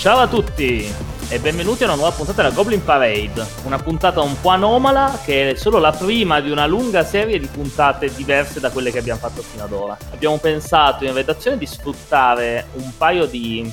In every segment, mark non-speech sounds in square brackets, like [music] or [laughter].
Ciao a tutti e benvenuti a una nuova puntata della Goblin Parade, una puntata un po' anomala che è solo la prima di una lunga serie di puntate diverse da quelle che abbiamo fatto fino ad ora. Abbiamo pensato in redazione di sfruttare un paio di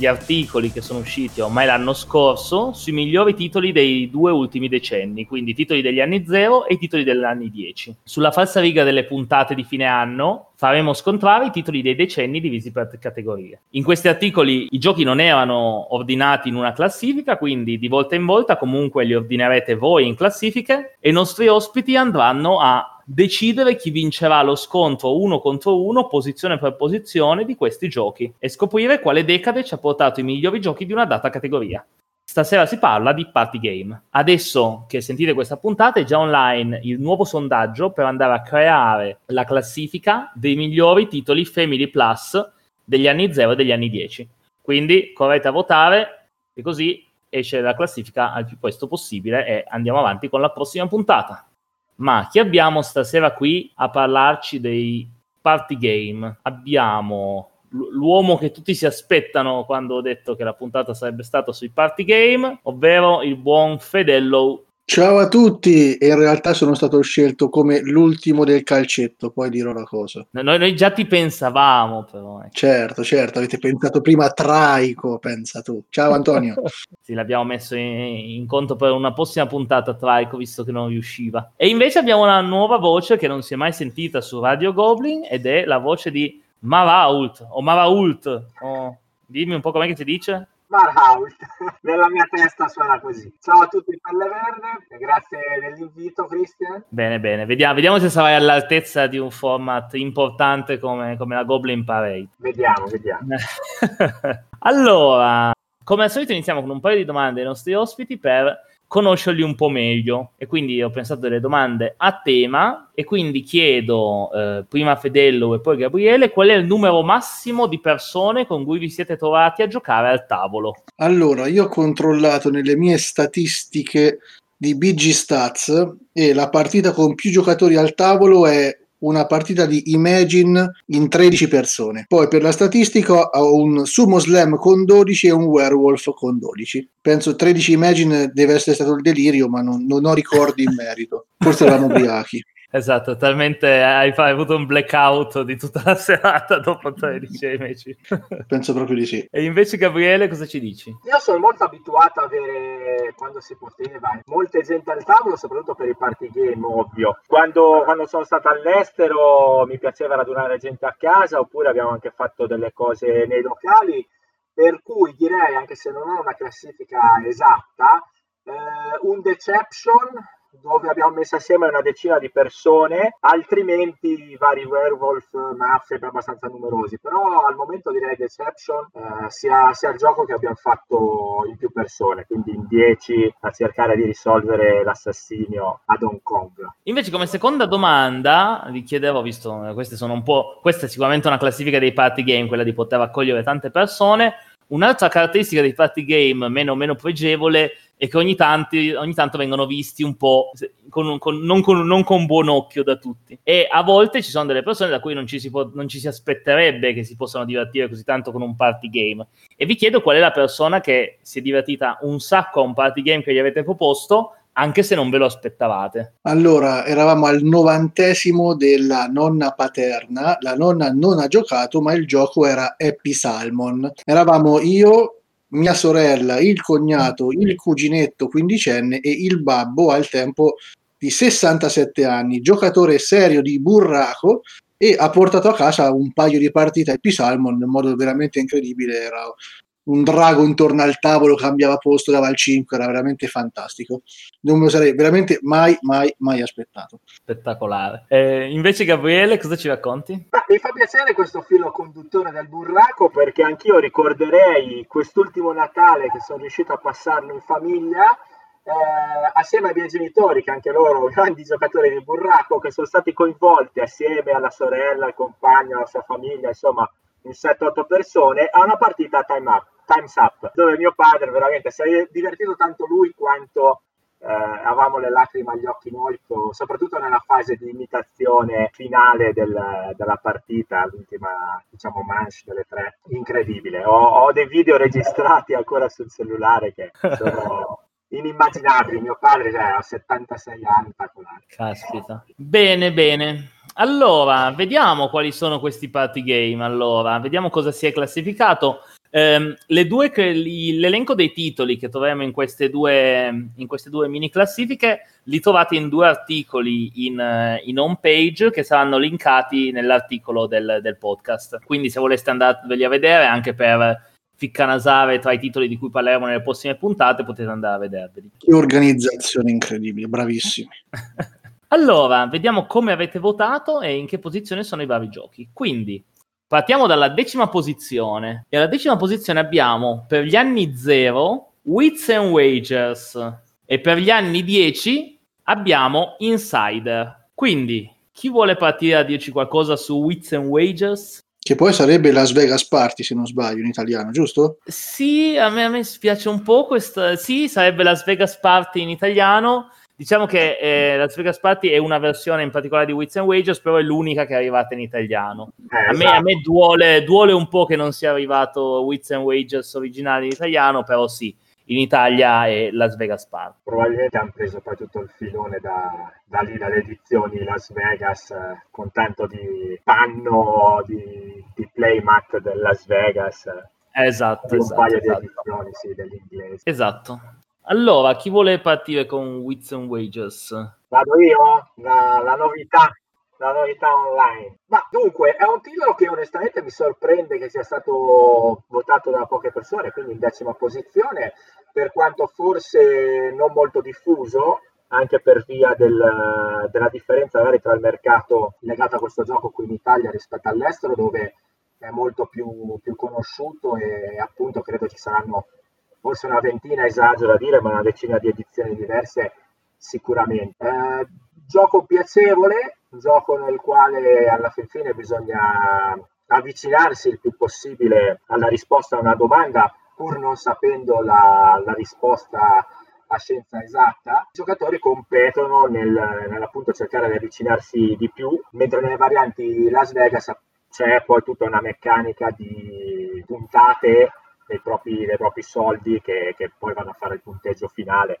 di articoli che sono usciti ormai l'anno scorso sui migliori titoli dei due ultimi decenni, quindi titoli degli anni 0 e titoli degli anni 10. Sulla falsa riga delle puntate di fine anno faremo scontrare i titoli dei decenni divisi per categorie. In questi articoli i giochi non erano ordinati in una classifica, quindi di volta in volta comunque li ordinerete voi in classifiche e i nostri ospiti andranno a decidere chi vincerà lo scontro uno contro uno, posizione per posizione di questi giochi e scoprire quale decade ci ha portato i migliori giochi di una data categoria. Stasera si parla di party game. Adesso che sentite questa puntata è già online il nuovo sondaggio per andare a creare la classifica dei migliori titoli Family Plus degli anni 0 e degli anni 10. Quindi correte a votare e così esce la classifica al più presto possibile e andiamo avanti con la prossima puntata. Ma chi abbiamo stasera qui a parlarci dei party game? Abbiamo l'uomo che tutti si aspettano quando ho detto che la puntata sarebbe stata sui party game, ovvero il buon Fedello Ciao a tutti, in realtà sono stato scelto come l'ultimo del calcetto, poi dirò una cosa. Noi, noi già ti pensavamo però. Eh. Certo, certo, avete pensato prima a Traico, pensa tu. Ciao Antonio. [laughs] sì, l'abbiamo messo in, in, conto per una prossima puntata Traico, visto che non riusciva. E invece abbiamo una nuova voce che non si è mai sentita su Radio Goblin ed è la voce di Marault, o Marault, oh, dimmi un po' com'è che si dice? Marhout, [laughs] nella mia testa suona così. Ciao a tutti Pelle Verde, grazie dell'invito Christian. Bene, bene, vediamo, vediamo se sarai all'altezza di un format importante come, come la Goblin Parade. Vediamo, vediamo. [laughs] allora, come al solito iniziamo con un paio di domande ai nostri ospiti per conoscerli un po' meglio e quindi ho pensato delle domande a tema e quindi chiedo eh, prima a Fedello e poi a Gabriele qual è il numero massimo di persone con cui vi siete trovati a giocare al tavolo. Allora, io ho controllato nelle mie statistiche di BG Stats e la partita con più giocatori al tavolo è una partita di Imagine in 13 persone. Poi per la statistica ho un Sumo Slam con 12 e un Werewolf con 12. Penso 13 Imagine deve essere stato il delirio, ma non, non ho ricordi in merito. Forse eravamo ubriachi. Esatto, talmente hai, hai, avuto un blackout di tutta la [laughs] serata dopo 13 amici. Penso proprio di sì. E invece Gabriele cosa ci dici? Io sono molto abituato a avere, quando si poteva, molte gente al tavolo, soprattutto per i party game, ovvio. Quando, quando sono stato all'estero mi piaceva radunare gente a casa, oppure abbiamo anche fatto delle cose nei locali, per cui direi, anche se non ho una classifica esatta, eh, un Deception dove abbiamo messo assieme una decina di persone, altrimenti i vari werewolf mafia abbastanza numerosi, però al momento direi Deception eh, sia, sia, il gioco che abbiamo fatto in più persone, quindi in 10 a cercare di risolvere l'assassinio ad Hong Kong. Invece come seconda domanda vi chiedevo, visto eh, queste sono un po', questa è sicuramente una classifica dei party game, quella di poter accogliere tante persone, Un'altra caratteristica dei party game meno, meno pregevole è che ogni, tanti, ogni tanto vengono visti un po' con, con, non, con, non, con, buon occhio da tutti. E a volte ci sono delle persone da cui non ci, si può, non ci si aspetterebbe che si possano divertire così tanto con un party game. E vi chiedo qual è la persona che si è divertita un sacco a un party game che gli avete proposto anche se non ve lo aspettavate. Allora, eravamo al novantesimo della nonna paterna, la nonna non ha giocato, ma il gioco era Happy Salmon. Eravamo io, mia sorella, il cognato, il cuginetto quindicenne e il babbo al tempo di 67 anni, giocatore serio di burraco e ha portato a casa un paio di partite Happy Salmon in modo veramente incredibile, era un drago intorno al tavolo cambiava posto, dava il 5, era veramente fantastico. Non me lo sarei veramente mai, mai, mai aspettato. Spettacolare. Eh, invece, Gabriele, cosa ci racconti? Beh, mi fa piacere questo filo conduttore del burraco perché anch'io ricorderei quest'ultimo Natale che sono riuscito a passarlo in famiglia. Eh, assieme ai miei genitori, che anche loro [laughs] grandi giocatori di burraco, che sono stati coinvolti assieme alla sorella, al compagno, alla sua famiglia, insomma, in 7-8 persone a una partita time up, Time's Up, dove mio padre veramente si è divertito tanto lui quanto eh, avevamo le lacrime agli occhi molto, soprattutto nella fase di imitazione finale del, della partita, l'ultima diciamo manche delle tre, incredibile. Ho, ho dei video registrati ancora sul cellulare che sono [laughs] inimmaginabili. Mio padre cioè, ha 76 anni, Caspita. Bene, bene. Allora, vediamo quali sono questi party game. Allora, vediamo cosa si è classificato. Um, due, l'elenco dei titoli che troviamo in queste, due, in queste due mini classifiche li trovate in due articoli in, in home page che saranno linkati nell'articolo del, del, podcast. Quindi, se voleste andarveli a vedere anche per ficcanasare tra i titoli di cui parleremo nelle prossime puntate, potete andare a vederveli. Che organizzazione incredibile, bravissimi. [laughs] allora, vediamo come avete votato e in che posizione sono i vari giochi. Quindi, Partiamo dalla decima posizione. E alla decima posizione abbiamo per gli anni 0 Wits and Wagers e per gli anni 10 abbiamo Insider. Quindi, chi vuole partire a dirci qualcosa su Wits and Wagers? Che poi sarebbe Las Vegas Party, se non sbaglio, in italiano, giusto? Sì, a me, a me spiace un po' questa... Sì, sarebbe Las Vegas Party in italiano. Diciamo che eh, Las Vegas Party è una versione in particolare di Wits and Wages, però è l'unica che è arrivata in italiano. Eh, a, me, a, esatto. me, duole, duole un po' che non sia arrivato Wits and Wages originale in italiano, però sì, in Italia è Las Vegas Party. Probabilmente hanno preso poi tutto il filone da, da lì, dalle edizioni Las Vegas, eh, con tanto di panno di, di playmat del Las Vegas. Esatto, esatto, paio esatto. di edizioni sì, dell'inglese. Esatto. Allora, chi vuole partire con Wits and Wages? Vado io, la, la, novità, la novità online. Ma dunque, è un titolo che onestamente mi sorprende che sia stato votato da poche persone, quindi in decima posizione, per quanto forse non molto diffuso, anche per via del, della differenza magari tra il mercato legato a questo gioco qui in Italia rispetto all'estero, dove è molto più, più conosciuto e appunto credo ci saranno forse una ventina esagero a dire, ma una decina di edizioni diverse sicuramente. Eh, gioco piacevole, gioco nel quale alla fin fine bisogna avvicinarsi il più possibile alla risposta a una domanda, pur non sapendo la, la risposta a scienza esatta. I giocatori competono nel, nell'appunto cercare di avvicinarsi di più, mentre nelle varianti Las Vegas c'è poi tutta una meccanica di puntate dei propri, dei propri soldi che, che, poi vanno a fare il punteggio finale.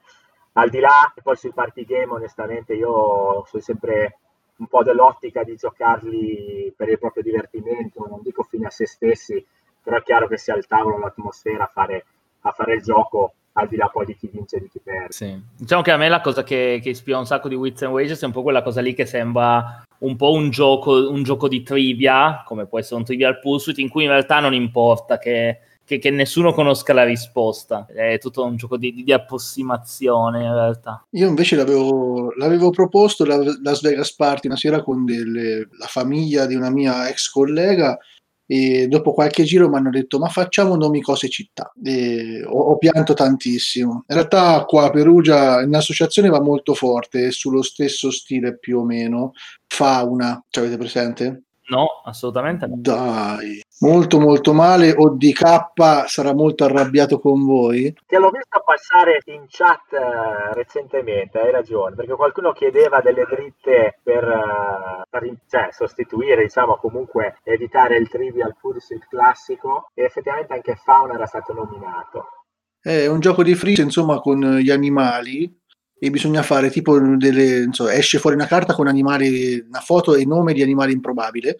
Al di là, poi sui party game, onestamente, io sono sempre un po' dell'ottica di giocarli per il proprio divertimento, non dico fine a se stessi, però è chiaro che sia al tavolo l'atmosfera a fare, a fare il gioco al di là poi di chi vince e di chi perde. Sì. Diciamo che a me la cosa che, che ispira un sacco di Wits and Wages è un po' quella cosa lì che sembra un po' un gioco, un gioco di trivia, come può essere un Trivial Pursuit, in cui in realtà non importa che che, che, nessuno conosca la risposta. È tutto un gioco di, di approssimazione in realtà. Io invece l'avevo, l'avevo proposto la Las Vegas Party una sera con delle, la famiglia di una mia ex collega e dopo qualche giro mi hanno detto ma facciamo nomi cose città e ho, ho, pianto tantissimo in realtà qua a Perugia l'associazione va molto forte sullo stesso stile più o meno fauna ci avete presente? No, assolutamente no. Dai, molto molto male. ODK sarà molto arrabbiato con voi. Te l'ho visto passare in chat uh, recentemente, hai ragione, perché qualcuno chiedeva delle dritte per, uh, per cioè, sostituire, diciamo, comunque editare il Trivial Pursuit classico e effettivamente anche Fauna era stato nominato. È un gioco di freeze, insomma, con gli animali e bisogna fare tipo delle, insomma, esce fuori una carta con animali, una foto e nome di animale improbabile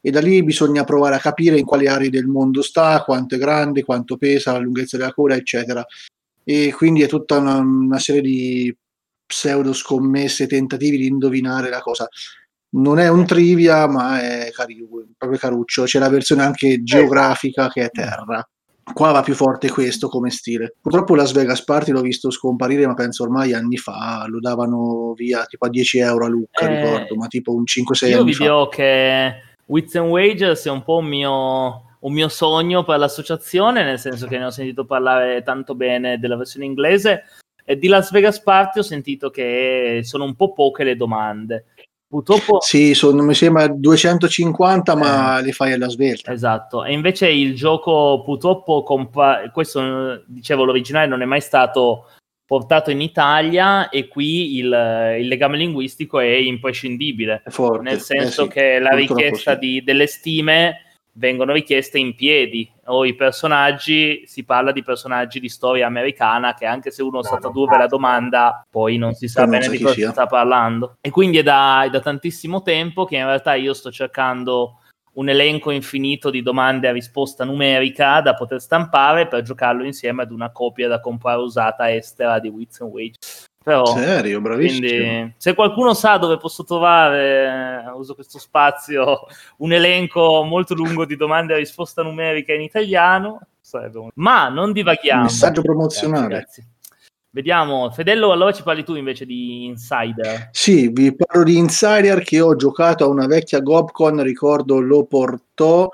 e da lì bisogna provare a capire in quali aree del mondo sta, quanto è grande, quanto pesa, la lunghezza della coda, eccetera. E quindi è tutta una, una serie di pseudo scommesse, tentativi di indovinare la cosa. Non è un trivia, ma è cari- proprio caruccio. C'è la versione anche geografica che è terra qua va più forte questo come stile. Purtroppo Las Vegas Party l'ho visto scomparire, ma penso ormai anni fa lo davano via tipo a 10 euro a Lucca, eh, ricordo, ma tipo un 5-6 anni fa. Io vi dirò che Wits and Wages è un po' un mio, un mio sogno per l'associazione, nel senso che ne ho sentito parlare tanto bene della versione inglese. E di Las Vegas Party ho sentito che sono un po' poche le domande. Purtroppo... Sì, sono, mi sembra 250, eh, ma li fai alla svelta. Esatto, e invece il gioco purtroppo, compa- questo dicevo, l'originale non è mai stato portato in Italia e qui il, il legame linguistico è imprescindibile, È forte. nel senso eh sì, che la richiesta sì. di- delle stime vengono richieste in piedi o i personaggi, si parla di personaggi di storia americana che anche se uno No, sa tradurre la domanda poi non si sa non bene di chi cosa si sia. sta parlando. E quindi è da, è da tantissimo tempo che in realtà io sto cercando un elenco infinito di domande a risposta numerica da poter stampare per giocarlo insieme ad una copia da comprare usata estera di Wits and Wages. Però, Serio, bravissimo. quindi, se qualcuno sa dove posso trovare, eh, uso questo spazio, un elenco molto lungo di domande a risposta numerica in italiano, sarebbe un- ma non divaghiamo. Messaggio promozionale. Grazie, grazie. Vediamo, Fedello, allora ci parli tu invece di Insider. Sì, vi parlo di Insider che ho giocato a una vecchia Gobcon, ricordo lo portò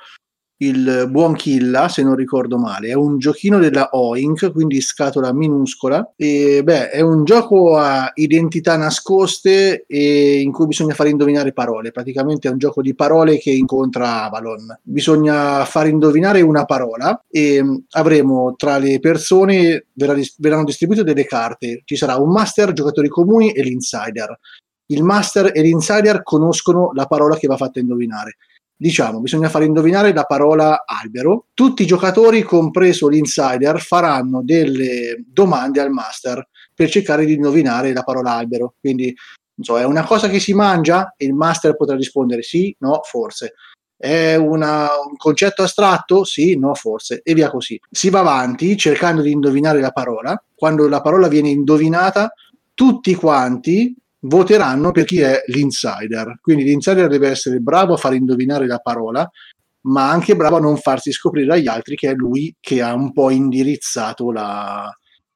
il buon Killa, se non ricordo male. È un giochino della Oink, quindi scatola minuscola. E beh, è un gioco a identità nascoste e in cui bisogna fare indovinare parole. Praticamente è un gioco di parole che incontra Avalon. Bisogna far indovinare una parola e mh, avremo tra le persone verranno distribuite delle carte. Ci sarà un master, giocatori comuni e l'insider. Il master e l'insider conoscono la parola che va fatta indovinare. Diciamo, bisogna fare indovinare la parola albero. Tutti i giocatori, compreso l'insider, faranno delle domande al master per cercare di indovinare la parola albero. Quindi, so, è una cosa che si mangia? Il master potrà rispondere sì, no, forse. È una- un concetto astratto? Sì, no, forse. E via così. Si va avanti cercando di indovinare la parola. Quando la parola viene indovinata, tutti quanti voteranno per chi è l'insider. Quindi l'insider deve essere bravo a far indovinare la parola, ma anche bravo a non farsi scoprire dagli altri che è lui che ha un po' indirizzato la,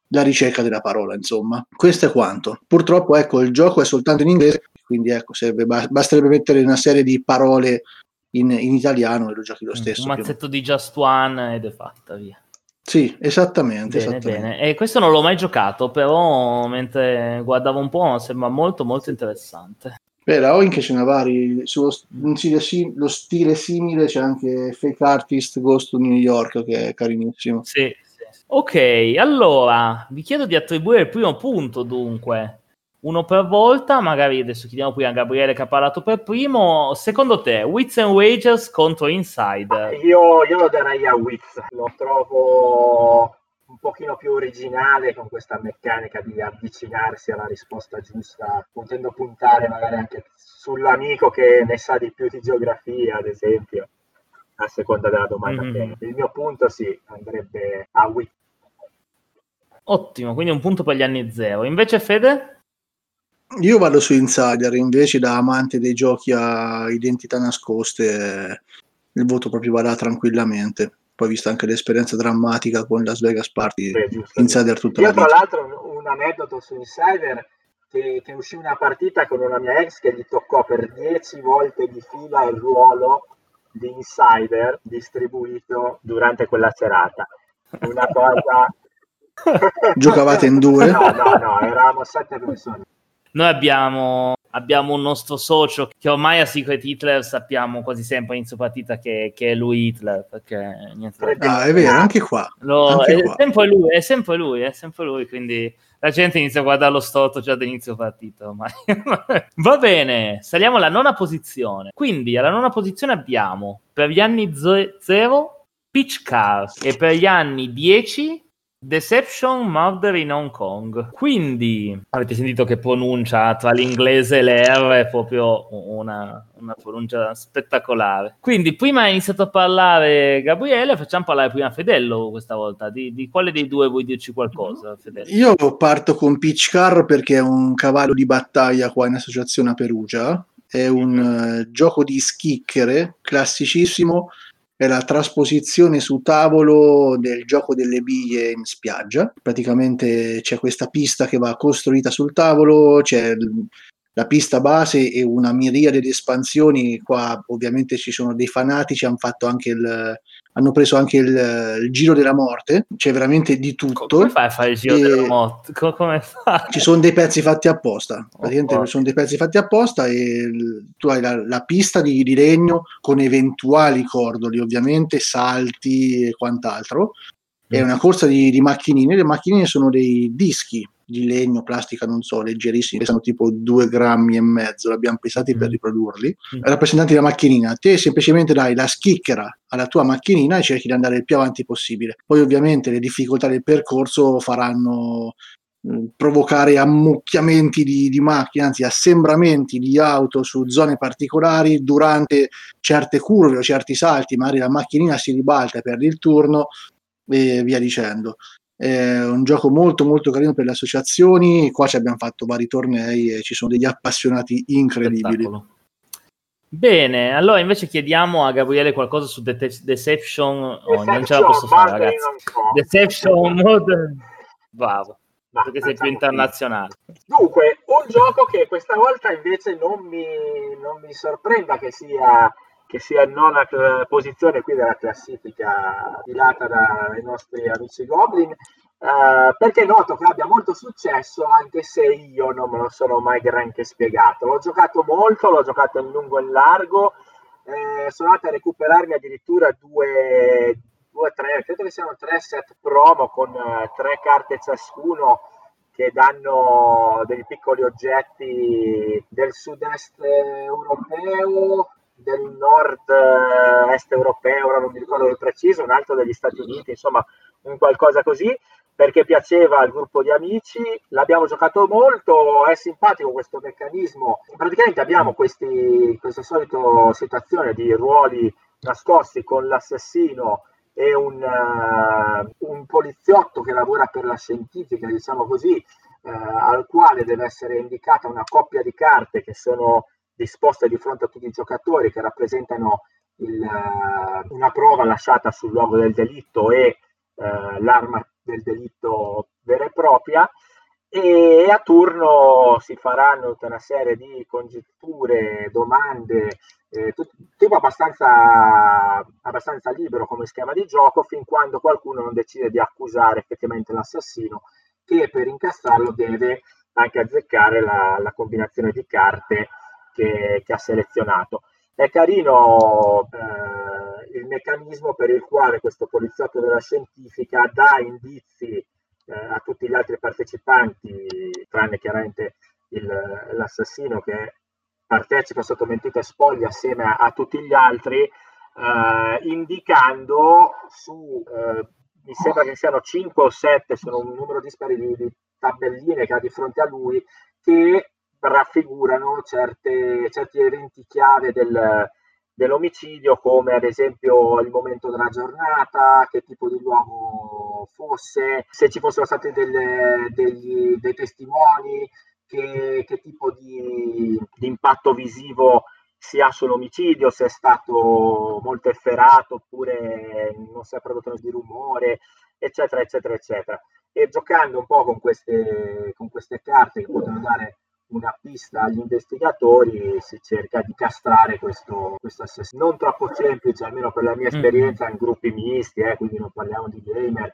la ricerca della parola, insomma. Questo è quanto. Purtroppo, ecco, il gioco è soltanto in inglese, quindi ecco, serve- ba- basterebbe mettere una serie di parole in, in italiano e lo giochi lo stesso. un mazzetto di Just One ed è fatta via. Sì, esattamente. Bene, esattamente. bene. E questo non l'ho mai giocato, però mentre guardavo un po' sembra molto molto interessante. Beh, la Oink ce ne vari, sullo stile lo stile simile c'è anche Fake Artist Ghost to New York che è carinissimo. Sì, sì. Ok, allora vi chiedo di attribuire il primo punto dunque. Uno per volta, magari adesso chiediamo prima a Gabriele che ha parlato per primo. Secondo te, Wits and Wages contro Insider? Io, io lo darei a Wiz, lo trovo un pochino più originale con questa meccanica di avvicinarsi alla risposta giusta, potendo puntare magari anche sull'amico che ne sa di più di geografia, ad esempio, a seconda della domanda. Mhm. che- Il mio punto sì, andrebbe a Wiz. Ottimo, quindi un punto per gli anni zero. Invece Fede? Io vado su Insider invece da amante dei giochi a identità nascoste, il voto proprio va là tranquillamente. Poi vista anche l'esperienza drammatica con Las Vegas Party, Beh, giusto. Insider tutta Io la tra l'altro un, un aneddoto su Insider che, che uscì una partita con una mia ex che gli toccò per 10 volte di fila il ruolo di Insider distribuito durante quella serata. Una cosa... [laughs] Giocavate in due? No, no, no, eravamo sette persone. Noi abbiamo, abbiamo un nostro socio che ormai a Secret Hitler sappiamo quasi sempre inizio partita che, che è lui Hitler, perché niente da dire. Ah, è vero, anche qua. Lo- Anche è qua. sempre lui, è sempre lui, è sempre lui, quindi la gente inizia a guardare lo storto già dall'inizio partita ormai. [laughs] Va bene, saliamo alla nona posizione. Quindi alla nona posizione abbiamo per gli anni 0 Pitch Car e per gli anni 10 Deception Murder in Hong Kong. Quindi avete sentito che pronuncia tra l'inglese e le R è proprio una, una pronuncia spettacolare. Quindi prima ha iniziato a parlare Gabriele, facciamo parlare prima Fedello questa volta. Di, di quale dei due vuoi dirci qualcosa, Fedello? Io parto con Pitch Car perché è un cavallo di battaglia qua in associazione a Perugia. È un eh, gioco di schicchere classicissimo. È la trasposizione su tavolo del gioco delle biglie in spiaggia. Praticamente c'è questa pista che va costruita sul tavolo, c'è la pista base e una miriade di espansioni. Qua ovviamente ci sono dei fanatici, hanno fatto anche il, hanno preso anche il, il giro della morte. C'è veramente di tutto. Come fai a fare il giro E- della morte? Co- come fai? ci sono dei pezzi fatti apposta. Praticamente Oh, ci sono dei pezzi fatti apposta e tu hai la, la pista di, di legno con eventuali cordoli, ovviamente, salti e quant'altro. È una corsa di, di macchinine. Le macchinine sono dei dischi di legno, plastica, non so, leggerissimi, pesano tipo due grammi e mezzo, l'abbiamo pesati mm. per riprodurli, mm. rappresentanti della macchinina, te semplicemente dai la schicchera alla tua macchinina e cerchi di andare il più avanti possibile. Poi ovviamente le difficoltà del percorso faranno mm, provocare ammucchiamenti di, di, macchine, anzi assembramenti di auto su zone particolari durante certe curve o certi salti, magari la macchinina si ribalta per il turno e via dicendo. È un gioco molto molto carino per le associazioni, qua ci abbiamo fatto vari tornei e ci sono degli appassionati incredibili. Spettacolo. Bene, allora invece chiediamo a Gabriele qualcosa su Det- Deception. Oh, non ce la posso fare, ragazzi. Deception Modern. Bravo, Ma, perché sei più internazionale. Dunque, un gioco che questa volta invece non mi, non mi sorprenda che sia che sia in nona posizione qui della classifica stilata dai nostri amici Goblin, eh, perché noto che abbia molto successo anche se io non me lo sono mai granché spiegato. L'ho giocato molto, l'ho giocato in lungo e in largo, eh, sono andato a recuperarmi addirittura due, due, tre, credo che siano tre set promo con eh, tre carte ciascuno che danno dei piccoli oggetti del sud-est europeo del nord-est europeo, ora non mi ricordo il preciso, un altro degli Stati Uniti, insomma un qualcosa così, perché piaceva al gruppo di amici, l'abbiamo giocato molto, è simpatico questo meccanismo, praticamente abbiamo questi, questa solita situazione di ruoli nascosti con l'assassino e un, uh, un poliziotto che lavora per la scientifica, diciamo così, uh, al quale deve essere indicata una coppia di carte che sono disposte di fronte a tutti i giocatori che rappresentano il, uh, una prova lasciata sul luogo del delitto e uh, l'arma del delitto vera e propria. E a turno si faranno tutta una serie di congetture, domande, eh, tipo abbastanza, abbastanza libero come schema di gioco fin quando qualcuno non decide di accusare effettivamente l'assassino che per incastrarlo deve anche azzeccare la, la combinazione di carte che, che ha selezionato. È carino eh, il meccanismo per il quale questo poliziotto della scientifica dà indizi eh, a tutti gli altri partecipanti, tranne chiaramente il, l'assassino che partecipa sotto mentita spoglia assieme a, a tutti gli altri, eh, indicando su, eh, mi sembra che siano 5 o 7, sono un numero dispari di, di tabelline che ha di fronte a lui, che raffigurano certe, certi eventi chiave del, dell'omicidio, come ad esempio il momento della giornata, che tipo di luogo fosse, se ci fossero stati delle, degli, dei testimoni, che, che tipo di, di, impatto visivo si ha sull'omicidio, se è stato molto efferato oppure non si è prodotto di rumore, eccetera, eccetera, eccetera. E giocando un po' con queste, con queste carte che possono dare una pista agli investigatori si cerca di castrare questo, questo assassino. Non troppo semplice, almeno per la mia mm. esperienza, in gruppi misti, eh, quindi non parliamo di gamer,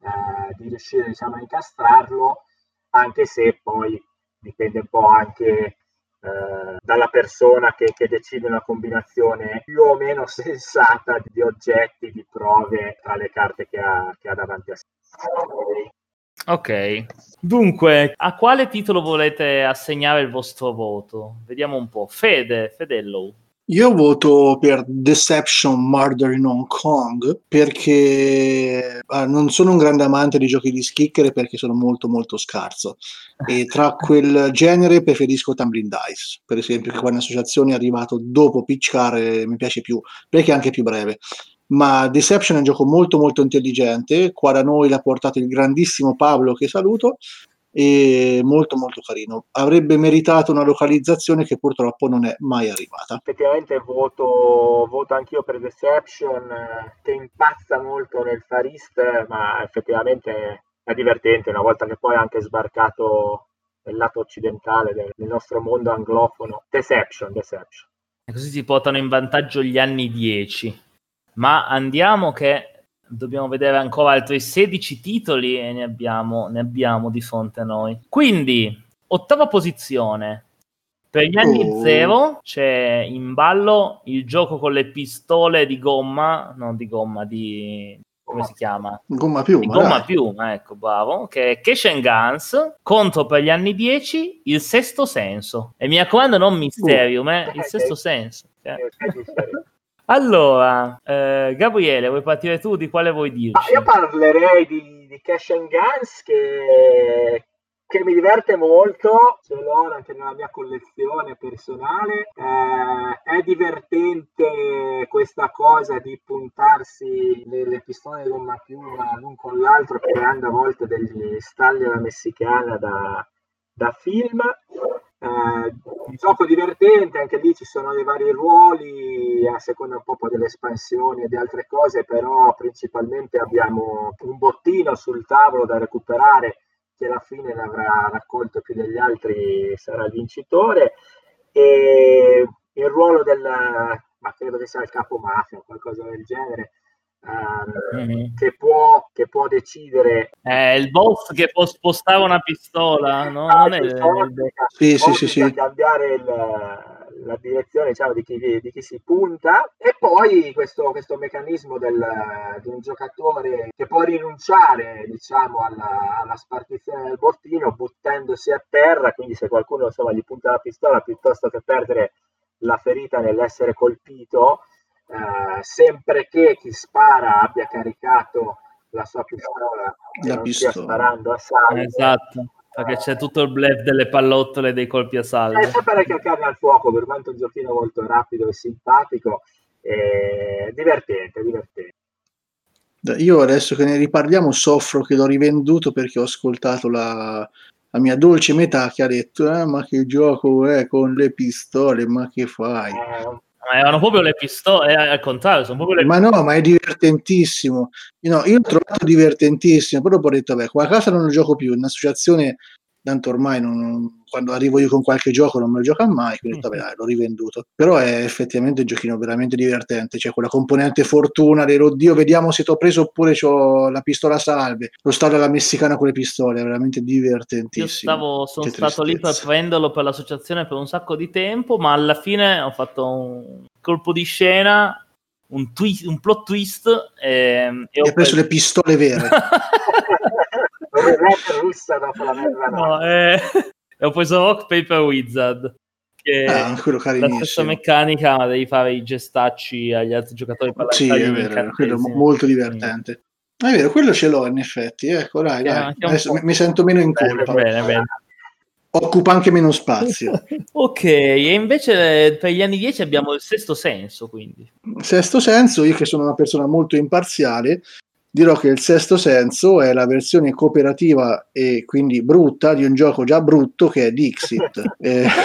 eh, di riuscire diciamo, a incastrarlo, anche se poi dipende un po' anche eh, dalla persona che, che, decide una combinazione più o meno [laughs] sensata di oggetti, di prove tra le carte che ha, che ha davanti a sé. Ok, dunque, a quale titolo volete assegnare il vostro voto? Vediamo un po'. Fede, Fedello. Io voto per Deception Murder in Hong Kong perché ah, non sono un grande amante di giochi di schicchere perché sono molto molto scarso e tra [laughs] quel genere preferisco Tumbling Dice per esempio che qua in associazione è arrivato dopo Pitchcar mi piace più perché è anche più breve ma Deception è un gioco molto molto intelligente, qua da noi l'ha portato il grandissimo Pablo che saluto e molto molto carino. Avrebbe meritato una localizzazione che purtroppo non è mai arrivata. Effettivamente voto, voto anch'io per Deception che impazza molto nel Far East, ma effettivamente è divertente una volta che poi ha anche sbarcato nel lato occidentale del, del nostro mondo anglofono. Deception, Deception. E così si portano in vantaggio gli anni 10 ma andiamo che dobbiamo vedere ancora altri 16 titoli e ne abbiamo, ne abbiamo di fronte a noi. Quindi, ottava posizione. Per gli anni oh. zero c'è in ballo il gioco con le pistole di gomma, non di gomma, di come si chiama? Gomma piuma. Gomma dai. piuma, ecco, bravo. Che è Cash and Guns contro per gli anni 10 il sesto senso. E mi raccomando, non Mysterium, eh, il sesto senso. eh. Allora, eh, Gabriele, vuoi partire tu? Di quale vuoi dirci? io parlerei di, di Cash and Guns che, che mi diverte molto, ce l'ho anche nella mia collezione personale. Eh, è divertente questa cosa di puntarsi le, le pistole di gomma piuma l'un con l'altro, creando a volte degli stalli alla messicana da, da film. Eh, un gioco divertente, anche lì ci sono dei vari ruoli a seconda un po' delle espansioni e di altre cose, però principalmente abbiamo un bottino sul tavolo da recuperare che alla fine ne avrà raccolto più degli altri sarà il vincitore. E il ruolo del ma credo che sia il capo mafia o qualcosa del genere ehm, Mhm. che, può, che può decidere Eh, il boss che può spostare una pistola, no? Ah, Non è Sì, sì, sì, sì. cambiare il- la direzione diciamo, di, chi, di chi si punta e poi questo, questo meccanismo del, di un giocatore che può rinunciare diciamo, alla, alla spartizione del bottino buttandosi a terra quindi se qualcuno insomma, gli punta la pistola piuttosto che perdere la ferita nell'essere colpito eh, sempre che chi spara abbia caricato la sua pistola La non stia pistola. sparando a salvo Esatto, perché c'è tutto il bluff delle pallottole e dei colpi a È salve. sempre parecchia carne al fuoco, per quanto un giochino molto rapido e simpatico, e divertente, divertente. Io adesso che ne riparliamo soffro che l'ho rivenduto perché ho ascoltato la, la mia dolce metà che ha detto "Ah, ma che gioco è con le pistole, ma che fai? Eh, Ma erano proprio le pistole, eh, al contrario, sono proprio le Ma no, ma è divertentissimo. No, io l'ho trovato divertentissimo, poi dopo ho detto, beh, qua a casa non lo gioco più, in associazione, tanto ormai non- quando arrivo io con qualche gioco non me lo gioca mai, quindi ho detto, vabbè, dai, l'ho rivenduto. Però è effettivamente un giochino veramente divertente, c'è quella componente fortuna dell'oddio, vediamo se ti ho preso oppure ho la pistola salve, lo stadio alla messicana con le pistole, è veramente Io divertentissimo. stavo, sono stato lì per prenderlo per l'associazione per un sacco di tempo, ma alla fine ho fatto un colpo di scena, un, twist, un plot twist ehm, e, E hai preso le pistole vere. [laughs] russa dopo la mezza No, eh, e ho preso Rock Paper Wizard, che Ah, quello è la stessa meccanica, ma devi fare i gestacci agli altri giocatori Sì, è vero, quello molto divertente. È vero, quello ce l'ho in effetti. Ecco, dai, dai. Adesso mi, sento meno in colpa. bene, bene. Occupa anche meno spazio. [laughs] Ok, e invece eh, per gli anni 10 abbiamo il sesto senso, quindi. Sesto senso, io che sono una persona molto imparziale, dirò che il sesto senso è la versione cooperativa e quindi brutta di un gioco già brutto che è Dixit. [laughs] Eh, [laughs]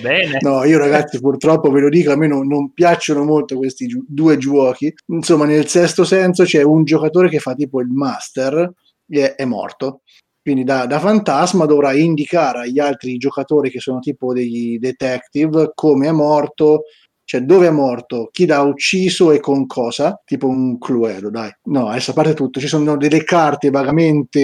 Bene. No, io ragazzi purtroppo ve lo dico, a me non, non piacciono molto questi giu- due giochi. Insomma, nel sesto senso c'è un giocatore che fa tipo il master e è, è morto. Quindi da, da fantasma dovrà indicare agli altri giocatori che sono tipo degli detective come è morto, cioè dove è morto, chi l'ha ucciso e con cosa, tipo un cluedo, dai. No, adesso a parte tutto, ci sono delle carte vagamente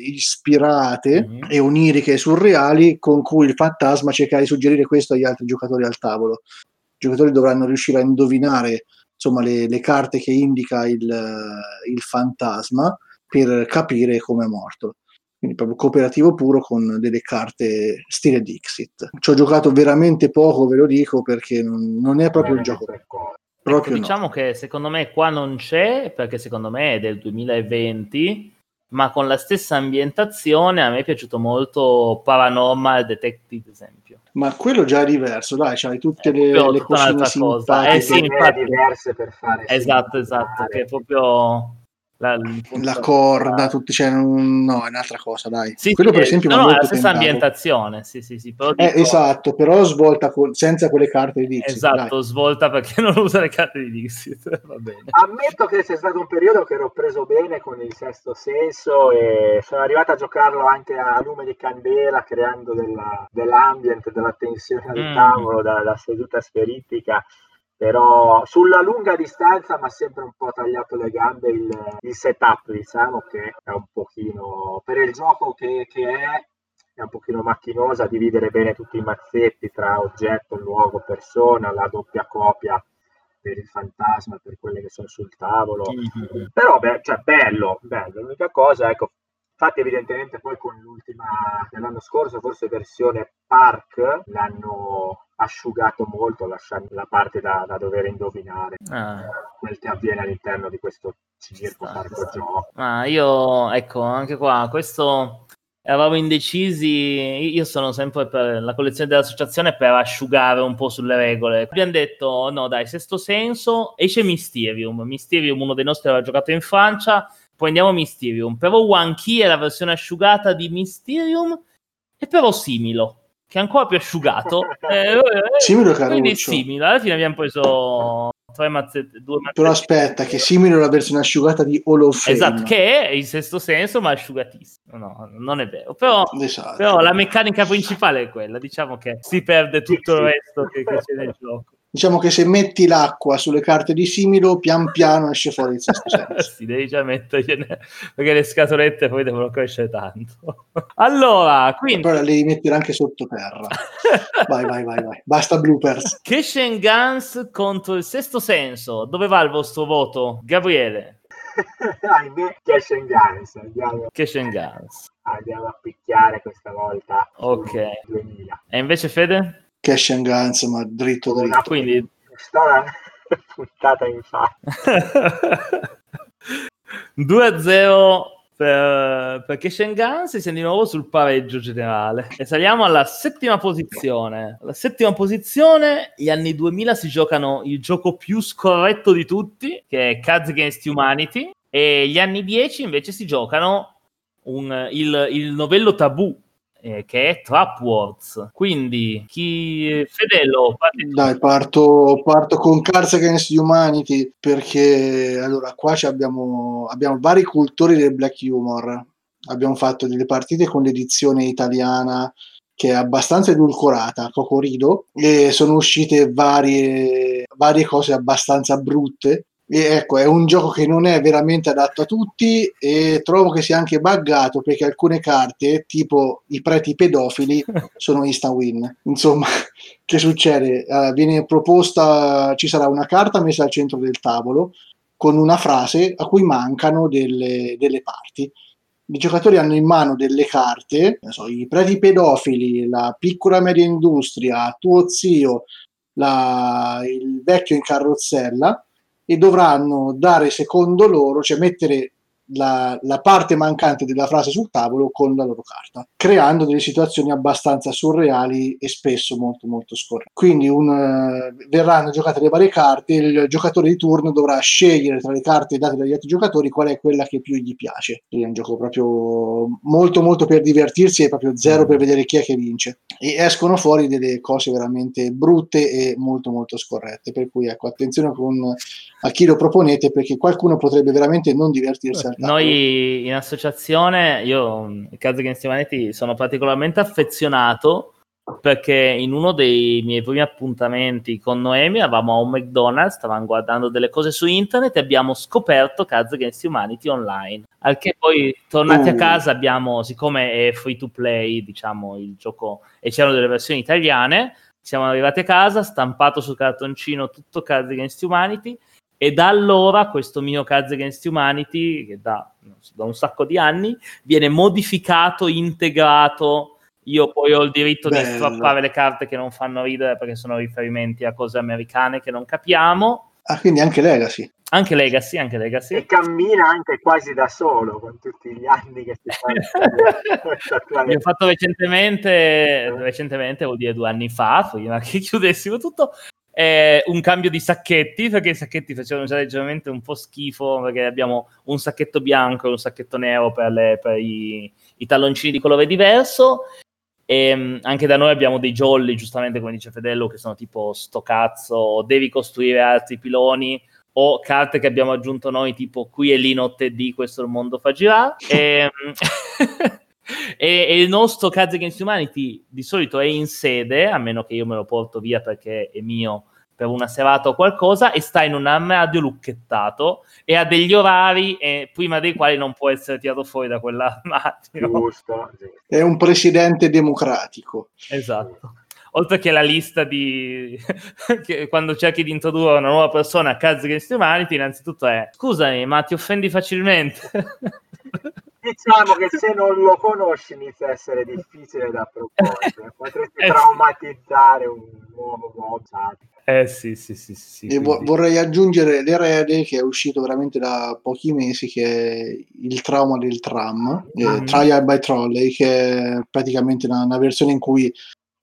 ispirate Mhm. e oniriche e surreali con cui il fantasma cerca di suggerire questo agli altri giocatori al tavolo. I giocatori dovranno riuscire a indovinare insomma, le, le carte che indica il, il fantasma per capire come è morto. Quindi proprio cooperativo puro con delle carte stile Dixit. Ci ho giocato veramente poco, ve lo dico, perché non, non è proprio il gioco. Ecco, Proprio no. diciamo che secondo me qua non c'è, perché secondo me è del 2020, ma con la stessa ambientazione a me è piaciuto molto Paranormal Detective, ad esempio. Ma quello già è diverso, dai, c'hai tutte È le, le un'altra cosa. Eh sì, infatti. diverse per fare Esatto, esatto, che è proprio la, la corda, tutti, cioè, non- no, è un'altra cosa, dai. Sì, Quello sì, per esempio no, è molto la stessa tentato. ambientazione, sì, sì, sì, però Eh, dico- esatto, però svolta col- senza quelle carte di Dixit. Esatto, svolta perché [laughs] non usa le carte di Dixit, [laughs] va bene. Ammetto che c'è stato un periodo che ero preso bene con il sesto senso e sono arrivato a giocarlo anche a lume di candela, creando della, dell'ambient, della tensione al Mm. tavolo, da, da seduta spiritica. Però sulla lunga distanza mi ha sempre un po' tagliato le gambe il, il setup, diciamo che è un pochino per il gioco che, che è, è un pochino macchinosa dividere bene tutti i mazzetti tra oggetto, luogo, persona, la doppia copia per il fantasma, per quelle che sono sul tavolo. Mm-hmm. Però, beh, cioè, bello, bello. L'unica cosa, ecco, Infatti, evidentemente, poi con l'ultima dell'anno scorso, forse versione Park, l'hanno asciugato molto, lasciando la parte da, da dover indovinare ah. quel che avviene all'interno di questo circo parco gioco. Ah, io, ecco, anche qua, questo eravamo indecisi. Io sono sempre per la collezione dell'associazione per asciugare un po' sulle regole. Abbiamo detto: no, dai, sesto senso. Esce Mysterium. Mysterium, uno dei nostri aveva giocato in Francia poi andiamo a Mysterium. Però One Key è la versione asciugata di Mysterium e però Similo, che è ancora più asciugato. [laughs] eh, similo è Quindi simile, alla fine abbiamo preso tre mazzette, due mazzette. Però aspetta, che simile alla versione asciugata di Hall of Fame. Esatto, che è il sesto senso, ma asciugatissimo. No, non è vero. Però, esatto. però la meccanica principale è quella, diciamo che si perde tutto il resto che, che c'è nel gioco diciamo che se metti l'acqua sulle carte di Similo, pian piano esce fuori il sesto [laughs] senso. sì, devi già mettergliene, perché le scatolette poi devono crescere tanto. allora, quindi... Però le devi mettere anche sottoterra. [laughs] vai, vai, vai, vai. Basta bloopers. Cashen Guns contro il sesto senso. Dove va il vostro voto? Gabriele. Ahimè, and Guns. Andiamo. Cash and Guns. Andiamo a picchiare questa volta. Ok. 2000. E invece Fede? Cash and guns, ma dritto dritto. Quindi sta [laughs] puntata in fa. 2-0 per, per Cash and Guns e siamo di nuovo sul pareggio generale e saliamo alla settima posizione alla settima posizione gli anni 2000 si giocano il gioco più scorretto di tutti che è Cards Against Humanity e gli anni 10 invece si giocano un, il, il novello tabù eh, che è Trap Wars. Quindi, chi Fedelo, dai, parto, parto con Cards Against Humanity perché allora qua abbiamo, abbiamo vari cultori del black humor. Abbiamo fatto delle partite con l'edizione italiana che è abbastanza edulcorata, Cocorido, e sono uscite varie, varie cose abbastanza brutte e ecco, è un gioco che non è veramente adatto a tutti e trovo che sia anche buggato perché alcune carte, tipo i preti pedofili, [laughs] sono instant win. Insomma, [laughs] che succede? Uh, viene proposta, ci sarà una carta messa al centro del tavolo con una frase a cui mancano delle, delle parti. I giocatori hanno in mano delle carte, so, i preti pedofili, la piccola media industria, tuo zio, la, il vecchio in carrozzella e dovranno dare secondo loro, cioè mettere la, la, parte mancante della frase sul tavolo con la loro carta, creando delle situazioni abbastanza surreali e spesso molto molto scorrette. Quindi un, uh, verranno giocate le varie carte, il giocatore di turno dovrà scegliere tra le carte date dagli altri giocatori qual è quella che più gli piace. È un gioco proprio molto molto per divertirsi e proprio zero per vedere chi è che vince. E escono fuori delle cose veramente brutte e molto molto scorrette, per cui ecco attenzione con, a chi lo proponete perché qualcuno potrebbe veramente non divertirsi noi in associazione, io in caso che Humanity sono particolarmente affezionato perché in uno dei miei primi appuntamenti con Noemi eravamo a un McDonald's, stavamo guardando delle cose su internet e abbiamo scoperto Cards Against Humanity online. Al che poi tornati uh. a casa abbiamo, siccome è free to play, diciamo, il gioco e c'erano delle versioni italiane, siamo arrivati a casa, stampato sul cartoncino tutto Cards Against Humanity e da allora questo mio Cards Against Humanity, che da, da, un sacco di anni, viene modificato, integrato. Io poi ho il diritto Bello. di strappare le carte che non fanno ridere perché sono riferimenti a cose americane che non capiamo. Ah, quindi anche Legacy. Anche Legacy, anche Legacy. E cammina anche quasi da solo con tutti gli anni che si fa. [laughs] Io ho fatto recentemente, recentemente, vuol dire due anni fa, prima che chiudessimo tutto, eh, un cambio di sacchetti perché i sacchetti facevano già leggermente un po' schifo perché abbiamo un sacchetto bianco e un sacchetto nero per, le, per i, i, talloncini di colore diverso. E ehm, anche da noi abbiamo dei jolly giustamente come dice Fedello che sono tipo sto cazzo devi costruire altri piloni o carte che abbiamo aggiunto noi tipo qui è lì notte di questo il mondo fa girare e, ehm, [laughs] E, e, il nostro Cards Against Humanity di solito è in sede, a meno che io me lo porto via perché è mio per una serata o qualcosa, e sta in un armadio lucchettato e ha degli orari e prima dei quali non può essere tirato fuori da quell'armadio. Giusto. È un presidente democratico. Esatto. oltre che la lista di [laughs] che quando cerchi di introdurre una nuova persona a Cards Against Humanity, innanzitutto è scusami, ma ti offendi facilmente? [laughs] diciamo che se non lo conosci inizia a essere difficile da proporre, [laughs] potresti eh, traumatizzare un nuovo mob. Eh sì, sì, sì. sì e vo- vorrei aggiungere l'erede che è uscito veramente da pochi mesi, che è il trauma del tram, mm. eh, Trial by Trolley, che è praticamente una, una versione in cui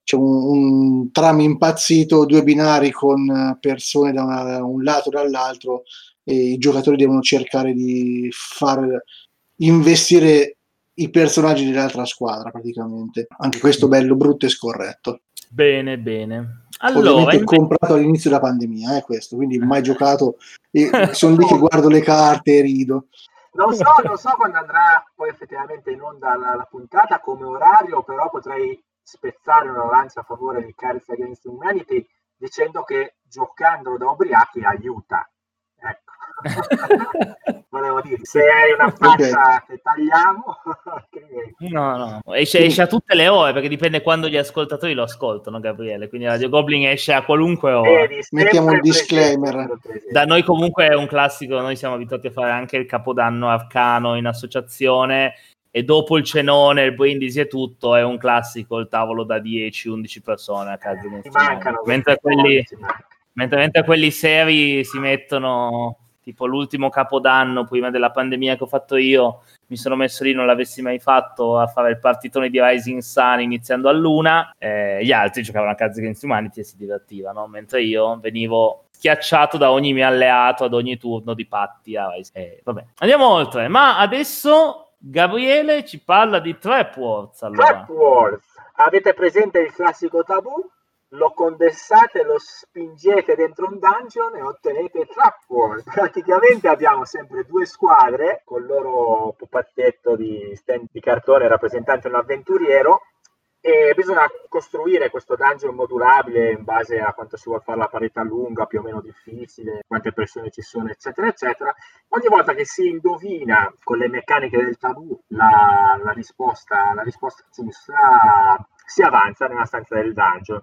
c'è un, un, tram impazzito, due binari con persone da, una, da un lato e dall'altro e i giocatori devono cercare di far investire i personaggi dell'altra squadra praticamente. Anche questo bello, brutto e scorretto. Bene, bene. Allora, Ovviamente invece... comprato all'inizio della pandemia, eh, questo, quindi mai [laughs] giocato e sono lì che guardo le carte e rido. Non so, non so quando andrà poi effettivamente in onda la, la, puntata come orario, però potrei spezzare una lancia a favore di Cards Against Humanity dicendo che giocando da ubriachi aiuta. Ecco. [laughs] Volevo dire, se hai una faccia okay. che tagliamo, [laughs] no, no, esce, esce, a tutte le ore perché dipende quando gli ascoltatori lo ascoltano, Gabriele. Quindi Radio Goblin esce a qualunque ora. Vedi, Mettiamo il disclaimer. Da noi, comunque, è un classico. Noi siamo abituati a fare anche il capodanno arcano in associazione. E dopo il cenone, il brindisi e tutto, è un classico il tavolo da 10-11 persone a casa. Mancano, mentre quelli, mentre, mentre quelli seri si mettono tipo l'ultimo capodanno prima della pandemia che ho fatto io, mi sono messo lì, non l'avessi mai fatto, a fare il partitone di Rising Sun iniziando a luna, eh, gli altri giocavano a Cards Against Humanity e si divertivano, mentre io venivo schiacciato da ogni mio alleato ad ogni turno di patti. Eh, vabbè. Andiamo oltre, ma adesso Gabriele ci parla di Trap Wars. Allora. Trap Wars, avete presente il classico tabù? Lo condensate, lo spingete dentro un dungeon e ottenete Trap World. Praticamente abbiamo sempre due squadre con il loro pupazzetto di stand di cartone rappresentante un avventuriero e bisogna costruire questo dungeon modulabile in base a quanto si vuole fare la parete lunga, più o meno difficile, quante persone ci sono, eccetera, eccetera. Ogni volta che si indovina con le meccaniche del tabù la, la risposta, la risposta giusta, si avanza nella stanza del dungeon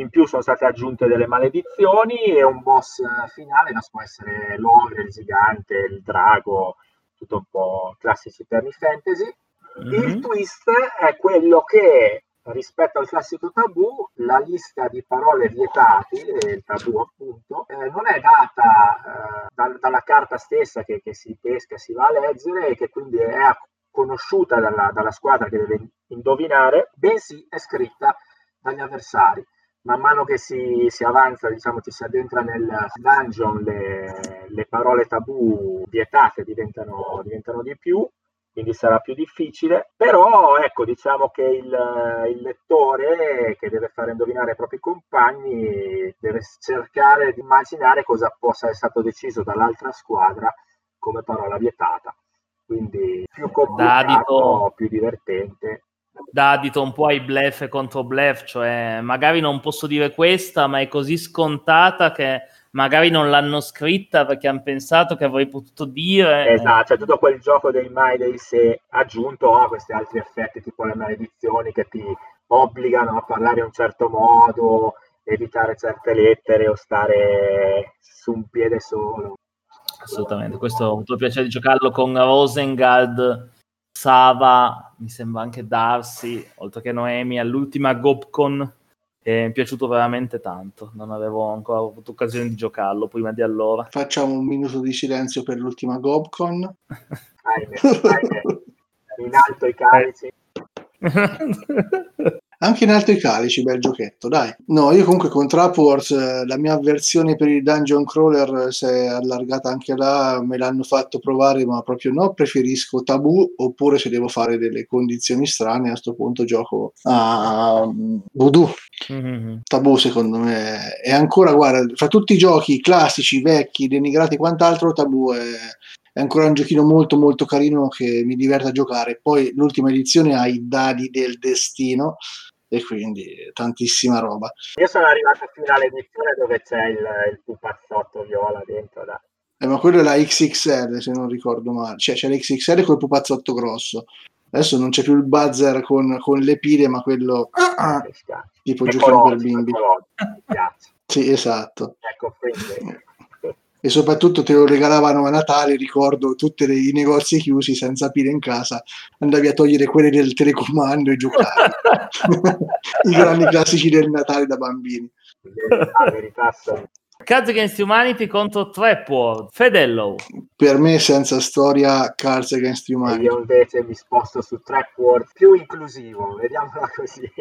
in più sono state aggiunte delle maledizioni e un boss finale, non può essere l'ogre, il gigante, il drago, tutto un po' classici termini fantasy. Mm-hmm. Il twist è quello che rispetto al classico tabù, la lista di parole vietate, il tabù appunto, eh, non è data eh, da, dalla carta stessa che, che, si pesca, si va a leggere e che quindi è conosciuta dalla, dalla squadra che deve indovinare, bensì è scritta dagli avversari man mano che si, si avanza, diciamo, ci si addentra nel dungeon, le, le parole tabù vietate diventano, diventano, di più, quindi sarà più difficile. Però, ecco, diciamo che il, il lettore che deve fare indovinare ai propri compagni deve cercare di immaginare cosa possa essere stato deciso dall'altra squadra come parola vietata. Quindi più complicato, più divertente da adito un po' ai bluff e contro bluff, cioè magari non posso dire questa, ma è così scontata che magari non l'hanno scritta perché hanno pensato che avrei potuto dire. Esatto, c'è tutto quel gioco dei mai dei se aggiunto a questi altri effetti tipo le maledizioni che ti obbligano a parlare in un certo modo, evitare certe lettere o stare su un piede solo. Assolutamente, questo ho avuto il piacere di giocarlo con Rosengard Sava, mi sembra anche Darsi, oltre che Noemi, all'ultima Gopcon. E mi è piaciuto veramente tanto. Non avevo ancora avuto occasione di giocarlo prima di allora. Facciamo un minuto di silenzio per l'ultima Gopcon. In alto i carici. [laughs] Anche in alto i calici, bel giochetto, dai. No, io comunque con Trap Wars eh, la mia avversione per il dungeon crawler si è allargata anche là, me l'hanno fatto provare, ma proprio no, preferisco Tabù, oppure se devo fare delle condizioni strane, a questo punto gioco a um, Voodoo. Mm-hmm. Tabù secondo me è ancora, guarda, fra tutti i giochi classici, vecchi, denigrati e quant'altro, Tabù è è ancora un giochino molto molto carino che mi diverte a giocare. Poi l'ultima edizione ha i dadi del destino e quindi tantissima roba. Io sono arrivato fino all'edizione dove c'è il, il pupazzotto viola dentro. Da. Eh, ma quello è la XXL se non ricordo male, cioè c'è l'XXL con il pupazzotto grosso. Adesso non c'è più il buzzer con, con le pile, ma quello ah, tipo giochino per bimbi. Sì, esatto. Ecco, quindi e soprattutto te lo regalavano a Natale, ricordo tutti i negozi chiusi senza pile in casa, andavi a togliere quelle del telecomando e giocavi. [laughs] I grandi classici del Natale da bambini. [laughs] Cards Against Humanity contro Trap Fedello. Per me senza storia Cards Against Humanity. Io invece mi sposto su Trap più inclusivo, vediamola così. [laughs]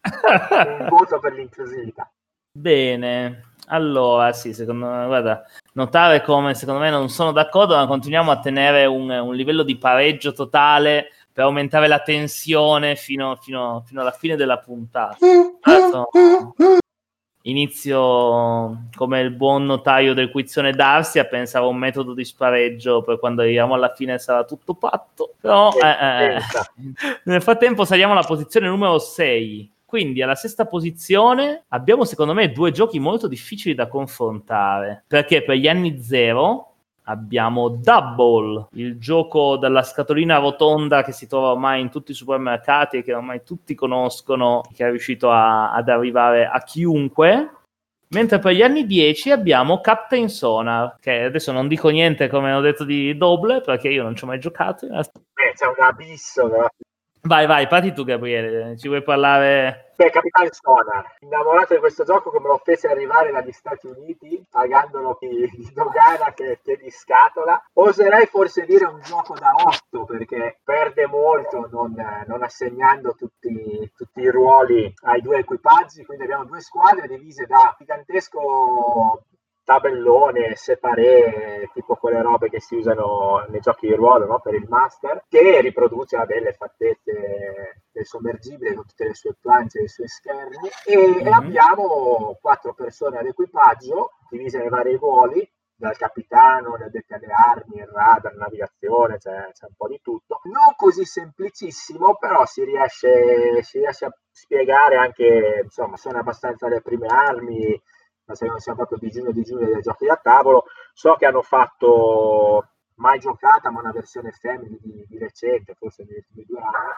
Un voto per l'inclusività. Bene, allora, sì, secondo me, guarda, notare come secondo me non sono d'accordo, ma continuiamo a tenere un, un livello di pareggio totale per aumentare la tensione fino, fino, fino alla fine della puntata. Allora, inizio come il buon notaio del quizzone Darsi a pensare a un metodo di spareggio per quando arriviamo alla fine sarà tutto patto. Però eh, eh, [laughs] nel frattempo saliamo alla posizione numero 6 quindi alla sesta posizione abbiamo secondo me due giochi molto difficili da confrontare, perché per gli anni zero abbiamo Double, il gioco dalla scatolina rotonda che si trova ormai in tutti i supermercati e che ormai tutti conoscono, che è riuscito a, ad arrivare a chiunque. Mentre per gli anni 10 abbiamo Captain Sonar, che adesso non dico niente come ho detto di Double, perché io non ci ho mai giocato. Eh, c'è un abisso Vai, vai, parti tu Gabriele, ci vuoi parlare? Beh, Capitan Sonar, innamorato di questo gioco come lo fece arrivare dagli Stati Uniti, pagandolo di, di dogana che, che, di scatola. Oserei forse dire un gioco da 8 perché perde molto non, non assegnando tutti, tutti, i ruoli ai due equipaggi, quindi abbiamo due squadre divise da gigantesco tabellone, separé, tipo quelle robe che si usano nei giochi di ruolo no? per il master, che riproduce vabbè, le fattezze del sommergibile con tutte le sue planche e i suoi schermi. E, mm-hmm. e abbiamo quattro persone all'equipaggio, divise nei vari ruoli, dal capitano, le addette alle armi, il radar, navigazione, c'è, c'è, un po' di tutto. Non così semplicissimo, però si riesce, si riesce a spiegare anche, insomma, sono abbastanza le prime armi, ma se non siamo proprio e digiuni dei giochi da tavolo. So che hanno fatto mai giocata, ma una versione family di, di recente, forse negli ultimi due anni,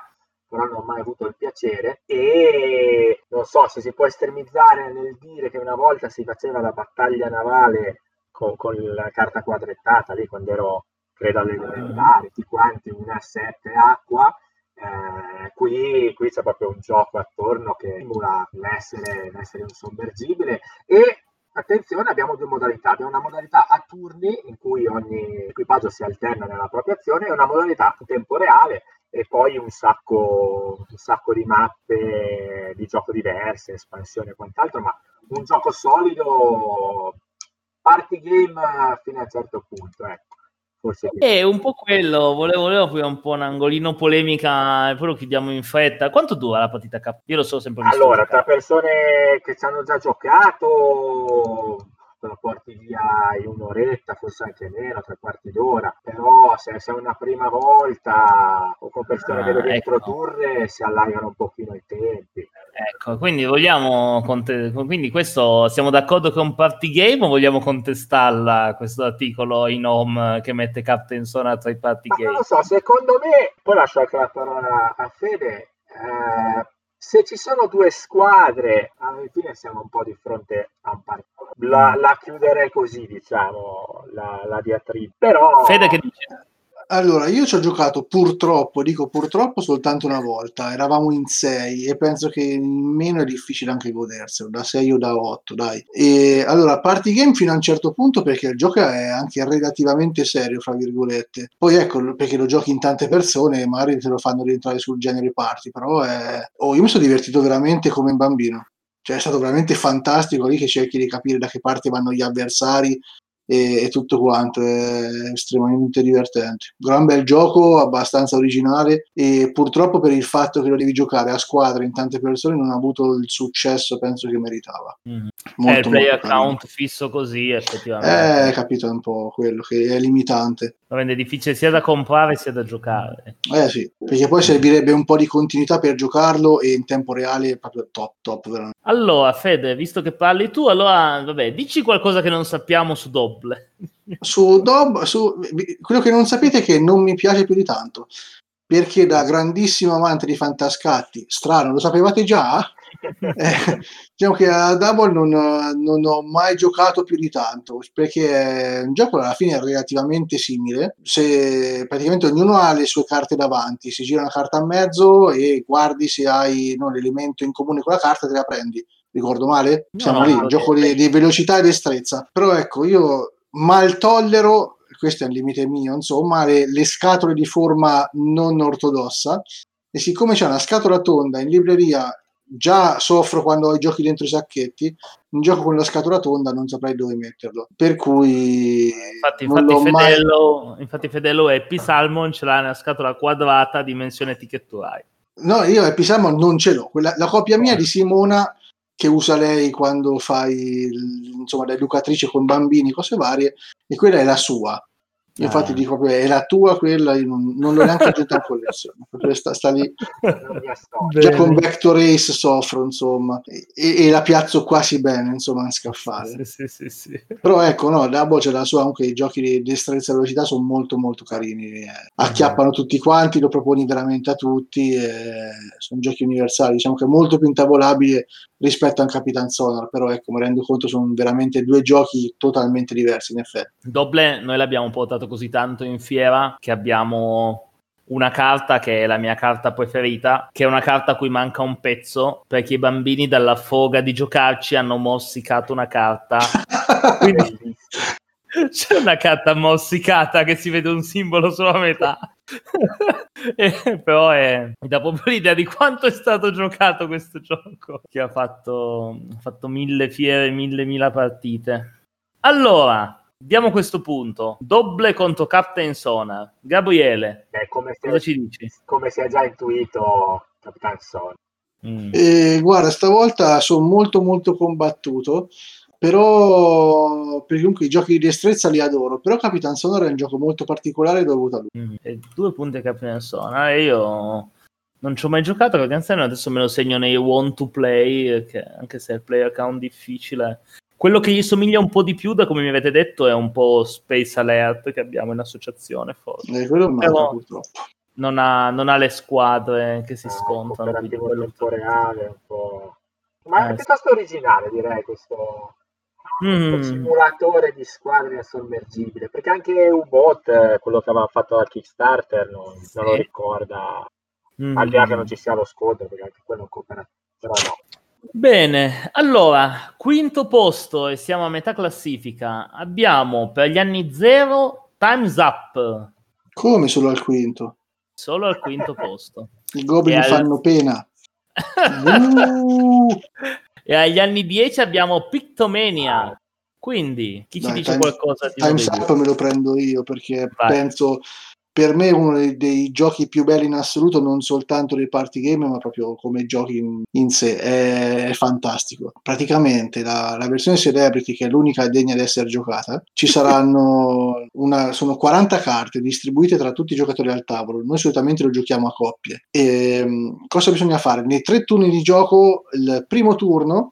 però non ho mai avuto il piacere. E non so se si può estremizzare nel dire che una volta si faceva la battaglia navale con, con la carta quadrettata, lì quando ero credo alle elementari, tutti quanti una 7 acqua eh, qui, qui, c'è proprio un gioco attorno che simula l'essere, l'essere un sommergibile e attenzione abbiamo due modalità abbiamo una modalità a turni in cui ogni equipaggio si alterna nella propria azione e una modalità in tempo reale e poi un sacco, un sacco di mappe di gioco diverse, espansione e quant'altro, ma un gioco solido, party game fino a un certo punto. Ecco. Forse è un po' quello, volevo, volevo aprire un po' un angolino polemica e poi lo chiudiamo in fretta. Quanto dura la partita K? Io lo so sempre Allora, tra persone che ci hanno già giocato, te lo porti via in un'oretta, forse anche meno, tre quarti d'ora, però se è una prima volta o con persone ah, che devi ecco. introdurre si allargano un pochino i tempi. Ecco, quindi vogliamo conte- quindi questo siamo d'accordo che è un party game o vogliamo contestarla questo articolo in home che mette Captain Sona tra i party Ma game? Non lo so, secondo me, poi lascio anche la parola a Fede, eh, se ci sono due squadre, alla fine siamo un po' di fronte a un partito. La, la chiuderei così, diciamo, la, la diatriba. Però... Fede che dice? Allora, io ci ho giocato purtroppo, dico purtroppo soltanto una volta, eravamo in 6 e penso che in meno è difficile anche goderselo, da 6 o da 8, dai. E allora, party game fino a un certo punto perché il gioco è anche relativamente serio, fra virgolette. Poi ecco, perché lo giochi in tante persone, magari te lo fanno rientrare sul genere party, però è... Oh, io mi sono divertito veramente come un bambino. Cioè è stato veramente fantastico lì che cerchi di capire da che parte vanno gli avversari e, e, tutto quanto è estremamente divertente. Gran bel gioco, abbastanza originale e purtroppo per il fatto che lo devi giocare a squadra in tante persone non ha avuto il successo penso che meritava. Mm-hmm. Molto, eh, il play account fisso così effettivamente. Eh, capito un po' quello che è limitante. Lo rende difficile sia da comprare sia da giocare. Eh sì, perché poi servirebbe un po' di continuità per giocarlo e in tempo reale è proprio top, top veramente. Allora, Fede, visto che parli tu, allora, vabbè, dici qualcosa che non sappiamo su Doble. Su Dob, su, quello che non sapete è che non mi piace più di tanto. perché da grandissimo amante di fantascatti, strano, lo sapevate già? [laughs] Eh, diciamo che a Double non, non, ho mai giocato più di tanto perché è un gioco alla fine è relativamente simile se praticamente ognuno ha le sue carte davanti si gira una carta a mezzo e guardi se hai no, l'elemento in comune con la carta te la prendi ricordo male? Siamo no, lì, un gioco di, di, velocità e destrezza però ecco io mal tollero questo è un limite mio insomma le, le scatole di forma non ortodossa e siccome c'è una scatola tonda in libreria già soffro quando ho i giochi dentro i sacchetti, un gioco con la scatola tonda non saprei dove metterlo. Per cui infatti, infatti, Fedello, mai... infatti Fedello Happy Salmon ce l'ha nella scatola quadrata dimensione Ride. No, io Happy Salmon non ce l'ho. Quella, la copia mia di Simona che usa lei quando fai insomma da educatrice con bambini, cose varie, e quella è la sua. Io infatti ah. dico che è la tua quella, io non, non l'ho neanche aggiunta in collezione, [laughs] sta, sta lì. Già con Vector Race soffro, insomma, e, e, la piazzo quasi bene, insomma, in scaffale. Sì, sì, sì, Però ecco, no, Double c'è la sua, anche i giochi di destrezza e velocità sono molto molto carini, eh. acchiappano mm. tutti quanti, lo proponi veramente a tutti, eh, sono giochi universali, diciamo che è molto più intavolabile rispetto a un Capitan Sonar, però ecco, mi rendo conto sono veramente due giochi totalmente diversi in effetti. Doble noi l'abbiamo portato così tanto in fiera che abbiamo una carta che è la mia carta preferita, che è una carta a cui manca un pezzo, perché i bambini dalla foga di giocarci hanno mossicato una carta. [laughs] Quindi c'è una carta mossicata che si vede un simbolo solo a metà. [laughs] e, però è, mi dà proprio l'idea di quanto è stato giocato questo gioco, che ha fatto, ha fatto mille fiere, mille, mille partite. Allora, diamo questo punto. Doble contro Captain Sonar. Gabriele, Beh, come cosa ci dici? Come si è già intuito Captain Sonar. Mm. Eh, guarda, stavolta sono molto molto combattuto però perché comunque i giochi di destrezza li adoro però Capitan Sonora è un gioco molto particolare dovuto a lui mm, e due punti a Capitan Sonora io non ci ho mai giocato Capitan Sonora adesso me lo segno nei want to play che anche se è il player count difficile quello che gli somiglia un po' di più da come mi avete detto è un po' Space Alert che abbiamo in associazione forse eh, quello manca, purtroppo non ha, non ha, le squadre che si ah, scontrano un po' tempo reale un po' ma è eh, piuttosto originale direi questo mm. simulatore di squadre sommergibile perché anche U-Bot eh, quello che aveva fatto al Kickstarter non, sì. non lo ricorda mm. al di là che non ci sia lo scontro perché anche quello è un cooperativo però no Bene, allora, quinto posto e siamo a metà classifica. Abbiamo per gli anni zero Time's Up. Come solo al quinto? Solo al quinto posto. I goblin al... fanno pena. [laughs] uh! E agli anni 10 abbiamo Pictomania. Quindi, chi Dai, ci dice time, qualcosa di Time's Up me lo prendo io perché Vai. penso per me uno dei, dei, giochi più belli in assoluto, non soltanto dei party game, ma proprio come giochi in, in sé, è, è, fantastico. Praticamente la, la, versione Celebrity, che è l'unica degna di essere giocata, ci [laughs] saranno una, sono 40 carte distribuite tra tutti i giocatori al tavolo. Noi solitamente lo giochiamo a coppie. E, ehm, cosa bisogna fare? Nei tre turni di gioco, il primo turno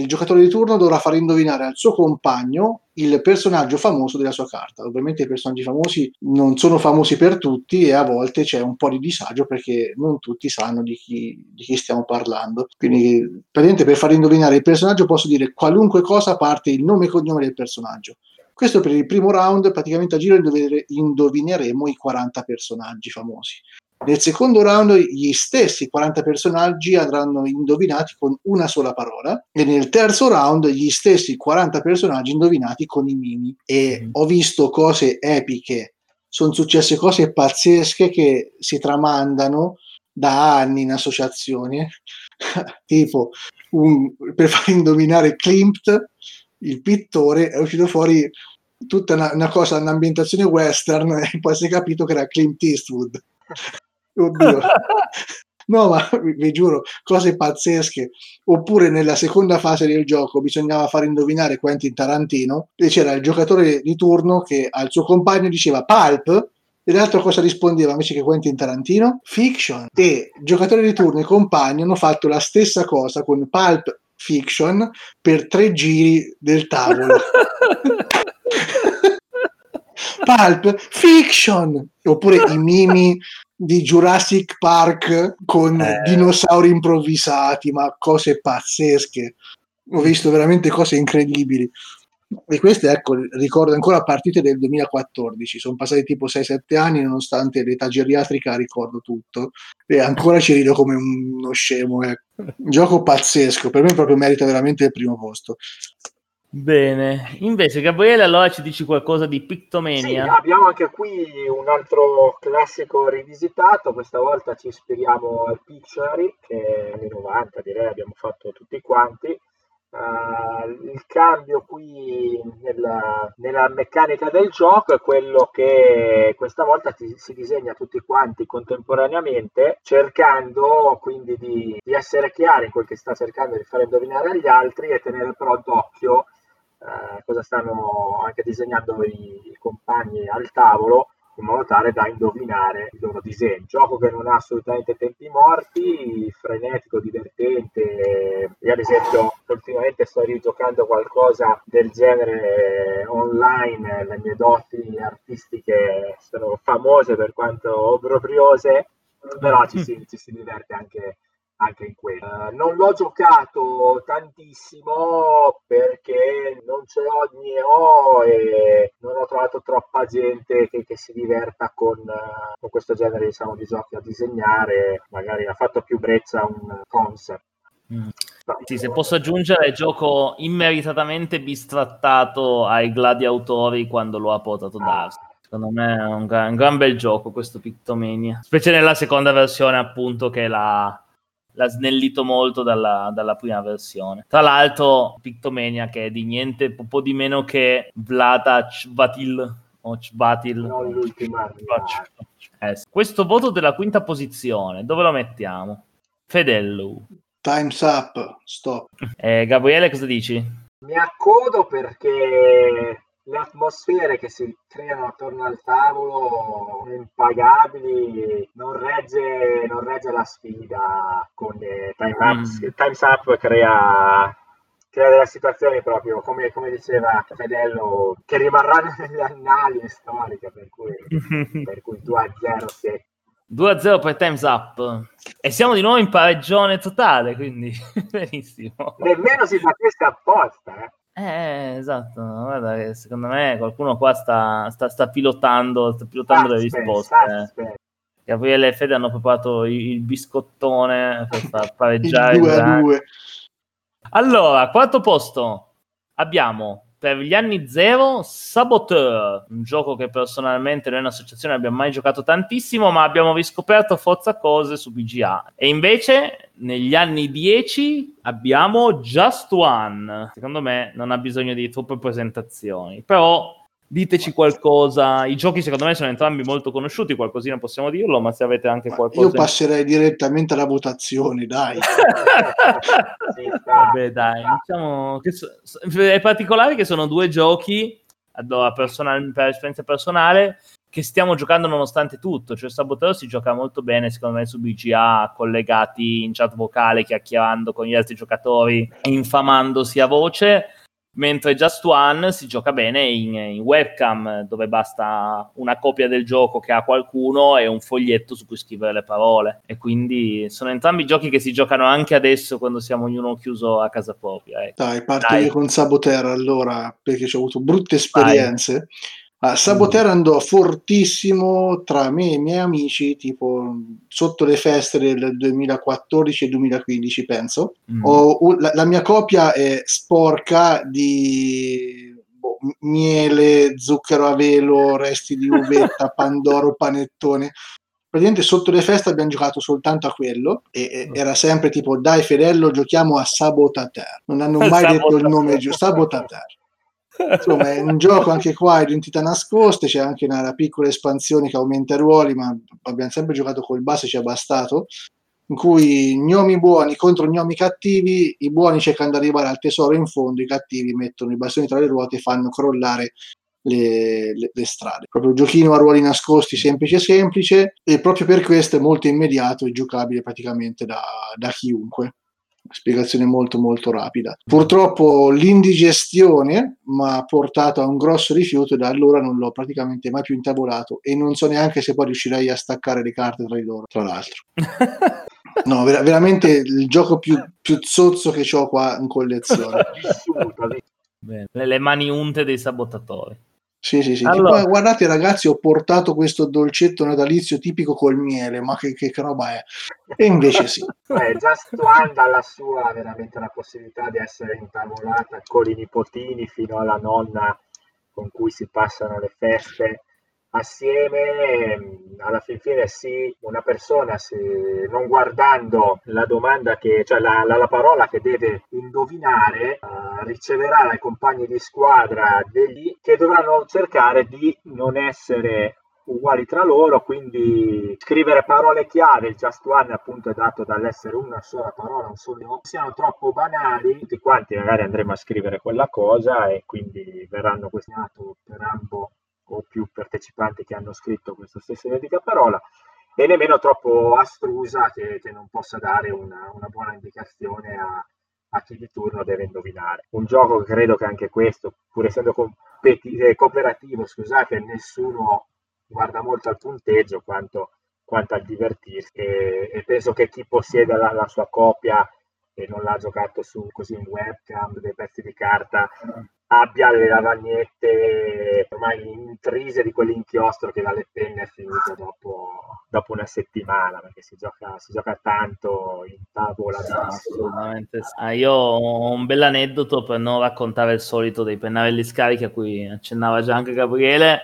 il giocatore di turno dovrà far indovinare al suo compagno il personaggio famoso della sua carta. Ovviamente i personaggi famosi non sono famosi per tutti e a volte c'è un po' di disagio perché non tutti sanno di chi, di chi stiamo parlando. Quindi praticamente per far indovinare il personaggio posso dire qualunque cosa a parte il nome e cognome del personaggio. Questo per il primo round, praticamente a giro indovineremo i 40 personaggi famosi. Nel secondo round gli stessi 40 personaggi andranno indovinati con una sola parola e nel terzo round gli stessi 40 personaggi indovinati con i mimi. E mm. ho visto cose epiche, sono successe cose pazzesche che si tramandano da anni in associazione, [laughs] tipo un, per far indovinare Klimt, il pittore, è uscito fuori tutta una, una cosa, un'ambientazione western [laughs] e poi si è capito che era Clint Eastwood. Oddio. No, ma vi, giuro, cose pazzesche. Oppure nella seconda fase del gioco bisognava far indovinare Quentin Tarantino e c'era il giocatore di turno che al suo compagno diceva Pulp e l'altro cosa rispondeva invece che Quentin Tarantino? Fiction. E giocatore di turno e compagno hanno fatto la stessa cosa con Pulp Fiction per tre giri del tavolo. [laughs] Pulp Fiction. Oppure i mimi di Jurassic Park con Eh. dinosauri improvvisati, ma cose pazzesche. Ho visto veramente cose incredibili. E queste, ecco, ricordo ancora partite del 2014, sono passati tipo 6-7 anni, nonostante l'età geriatrica ricordo tutto, e ancora ci rido come uno scemo. ecco. Gioco pazzesco, per me proprio merita veramente il primo posto. Bene, invece Gabriele allora ci dici qualcosa di Sì, Pictomania? abbiamo anche qui un altro classico rivisitato, questa volta ci ispiriamo al Pictionary, che anni 90 direi abbiamo fatto tutti quanti. Eh, il cambio qui nella, nella meccanica del gioco è quello che questa volta ti- si disegna tutti quanti contemporaneamente, cercando quindi di, di essere chiari in quel che sta cercando di fare indovinare agli altri e tenere però d'occhio eh, cosa stanno anche disegnando i, i compagni al tavolo in modo tale da indovinare il loro disegno. Gioco che non ha assolutamente tempi morti, frenetico, divertente. Io ad esempio ultimamente sto rigiocando qualcosa del genere online, le mie doti artistiche sono famose per quanto obbrobriose, però ci si, ci si diverte anche anche in quello. Eh, non l'ho giocato tantissimo perché non ce l'ho ne ho e non ho trovato troppa gente che, che si diverta con, eh, con questo genere diciamo, di giochi a disegnare. Magari ha fatto più brezza un concept. Mm. Sì, se posso aggiungere, gioco immeritatamente bistrattato ai gladiatori quando lo ha portato Darcy. Secondo me è un, gra- un gran bel gioco questo Pictomania, specie nella seconda versione appunto che l'ha, l'ha snellito molto dalla, dalla prima versione. Tra l'altro Pictomania che è di niente po' po' di meno che Vlada Chvatil o. Non l'ultima. Eh. Questo voto della quinta posizione, dove lo mettiamo? Fedello. Time's up, stop. Eh, Gabriele, cosa dici? Mi accodo perché le atmosfere che si creano attorno al tavolo impagabili non regge, non regge la sfida con le time ups. Mm. Time's up crea, crea delle situazioni proprio come, come diceva Fedello che rimarranno [laughs] nelle annali storiche per cui, [laughs] per cui 2 a 0 sì. 2-0 per Time's Up. E siamo di nuovo in pareggione totale, quindi [laughs] benissimo. nemmeno si battesse apposta eh. Eh, esatto. Guarda, che secondo me qualcuno qua sta, sta, sta pilotando, sta pilotando le risposte. suspense. Gabriele e Fede hanno preparato il, il biscottone per far pareggiare. [laughs] 2 a Gianni. 2. Allora, quarto posto abbiamo per gli anni zero Saboteur, un gioco che personalmente noi in associazione abbiamo mai giocato tantissimo, ma abbiamo riscoperto forza cose su BGA. E invece negli anni 10 abbiamo Just One. Secondo me non ha bisogno di troppe presentazioni, però diteci qualcosa. I giochi secondo me sono entrambi molto conosciuti, qualcosina possiamo dirlo, ma se avete anche qualcosa Io passerei direttamente alla votazione, dai. [laughs] Vabbè, dai, diciamo che so- è particolare che sono due giochi, allora, personal- per esperienza personale, che stiamo giocando nonostante tutto. Cioè, Saboteur si gioca molto bene, secondo me, su BGA, collegati in chat vocale, chiacchierando con gli altri giocatori, e infamandosi a voce. Mentre Just One si gioca bene in, in webcam, dove basta una copia del gioco che ha qualcuno e un foglietto su cui scrivere le parole. E quindi sono entrambi giochi che si giocano anche adesso quando siamo ognuno chiuso a casa propria. ecco. Dai, parto Dai. io con Saboteur allora, perché ci ho avuto brutte esperienze. Ah, Saboteur andò fortissimo tra me e i miei amici, tipo sotto le feste del 2014 e 2015, penso. Mm. Ho- la, la mia copia è sporca di boh, miele, zucchero a velo, resti di uvetta, [laughs] pandoro, panettone. Praticamente sotto le feste abbiamo giocato soltanto a quello e, e era sempre tipo dai Fedello giochiamo a Sabotater. Non hanno mai detto il Sabotater. nome giusto, Sabotater. Insomma, è un gioco anche qua, identità nascoste, c'è anche una, una piccola espansione che aumenta i ruoli, ma abbiamo sempre giocato col base, ci è bastato, in cui gnomi buoni contro gnomi cattivi, i buoni cercano di arrivare al tesoro in fondo, i cattivi mettono i bastoni tra le ruote e fanno crollare le, le- le strade. Proprio un giochino a ruoli nascosti, semplice semplice, e proprio per questo è molto immediato e giocabile praticamente da, da chiunque. Spiegazione molto molto rapida. Purtroppo l'indigestione mi ha portato a un grosso rifiuto e da allora non l'ho praticamente mai più intavolato e non so neanche se poi riuscirei a staccare le carte tra di loro, tra l'altro. [laughs] No, ver- veramente il gioco più, più zozzo che ho qua in collezione. [laughs] Bene. Le, le mani unte dei sabotatori. Sì, sì, sì. Allora- Tipo, guardate ragazzi, ho portato questo dolcetto natalizio tipico col miele, ma che, che roba è? E invece sì. [laughs] Eh, Just One dà la sua veramente la possibilità di essere intavolata con i nipotini fino alla nonna con cui si passano le feste assieme. Alla fin fine sì, una persona se non guardando la domanda che, cioè la, la- la parola che deve indovinare, eh, riceverà dai compagni di squadra degli che dovranno cercare di non essere uguali tra loro, quindi scrivere parole chiave, il just one appunto è dato dall'essere una sola parola, un solo siano troppo banali, tutti quanti magari andremo a scrivere quella cosa e quindi verranno questioni per ambo o più partecipanti che hanno scritto questa stessa identica parola e nemmeno troppo astrusa che, che non possa dare una, una buona indicazione a, a chi di turno deve indovinare. Un gioco che credo che anche questo, pur essendo competi- eh, cooperativo, scusate, nessuno guarda molto al punteggio quanto, quanto al divertirsi e, e penso che chi possiede la, la sua copia e non l'ha giocato su così in webcam, dei pezzi di carta, abbia le lavagnette ormai intrise di quell'inchiostro che dalle penne è finito dopo, dopo una settimana perché si gioca, si gioca tanto in tavola Sì, assolutamente sì. Ah, io ho un bel aneddoto per non raccontare il solito dei pennarelli scarichi a cui accennava già anche Gabriele.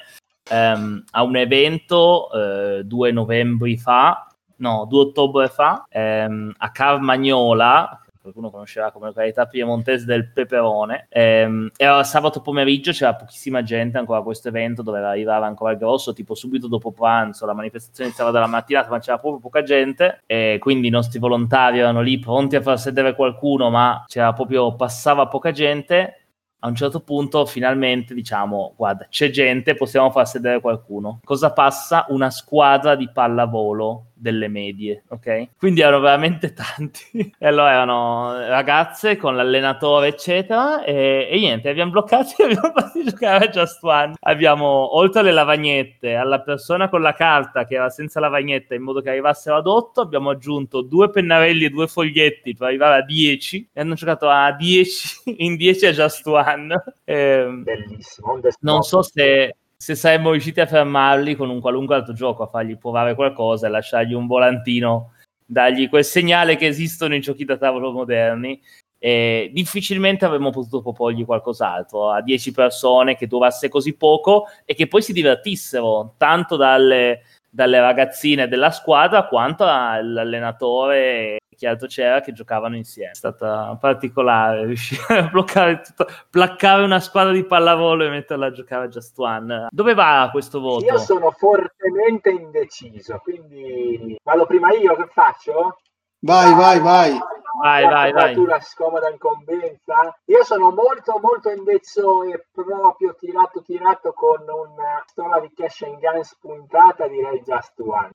Ehm, a un evento eh, due novembre fa, no, 2 ottobre fa, ehm, a Carmagnola, qualcuno conoscerà come località piemontese del Peperone, ehm, era sabato pomeriggio, c'era pochissima gente ancora a questo evento, doveva arrivare ancora il grosso, tipo subito dopo pranzo, la manifestazione iniziava dalla mattinata, ma c'era proprio poca gente, e quindi i nostri volontari erano lì pronti a far sedere qualcuno, ma c'era proprio, passava poca gente, a un certo punto finalmente diciamo guarda c'è gente possiamo far sedere qualcuno. Cosa passa? Una squadra di pallavolo delle medie ok? Quindi erano veramente [laughs] tanti. E allora erano ragazze con l'allenatore eccetera e, e niente abbiamo bloccati [laughs] e abbiamo fatto giocare a Just One. Abbiamo oltre alle lavagnette alla persona con la carta che era senza lavagnetta in modo che arrivassero ad 8 abbiamo aggiunto due pennarelli e due foglietti per arrivare a 10 e hanno giocato a 10 [laughs] in 10 a Just One. Ehm, Bellissimo. non so se, se saremmo riusciti a fermarli con un qualunque altro gioco, a fargli provare qualcosa e lasciargli un volantino, dargli quel segnale che esistono i giochi da tavolo moderni. E difficilmente avremmo potuto proporgli qualcos'altro a 10 persone che durasse così poco e che poi si divertissero tanto dalle, dalle ragazzine della squadra quanto all'allenatore chi altro c'era che giocavano insieme. È stata particolare [laughs] riuscire a bloccare tutto, placcare una squadra di pallavolo e metterla a giocare a Just One. Dove va questo voto? Io sono fortemente indeciso, quindi vado prima io che faccio? Vai, vai, vai. Vai, vai, vai. La scomoda incombenza. Io sono molto, molto indeciso e proprio tirato, tirato con una storia di cash and gun spuntata, direi Just One.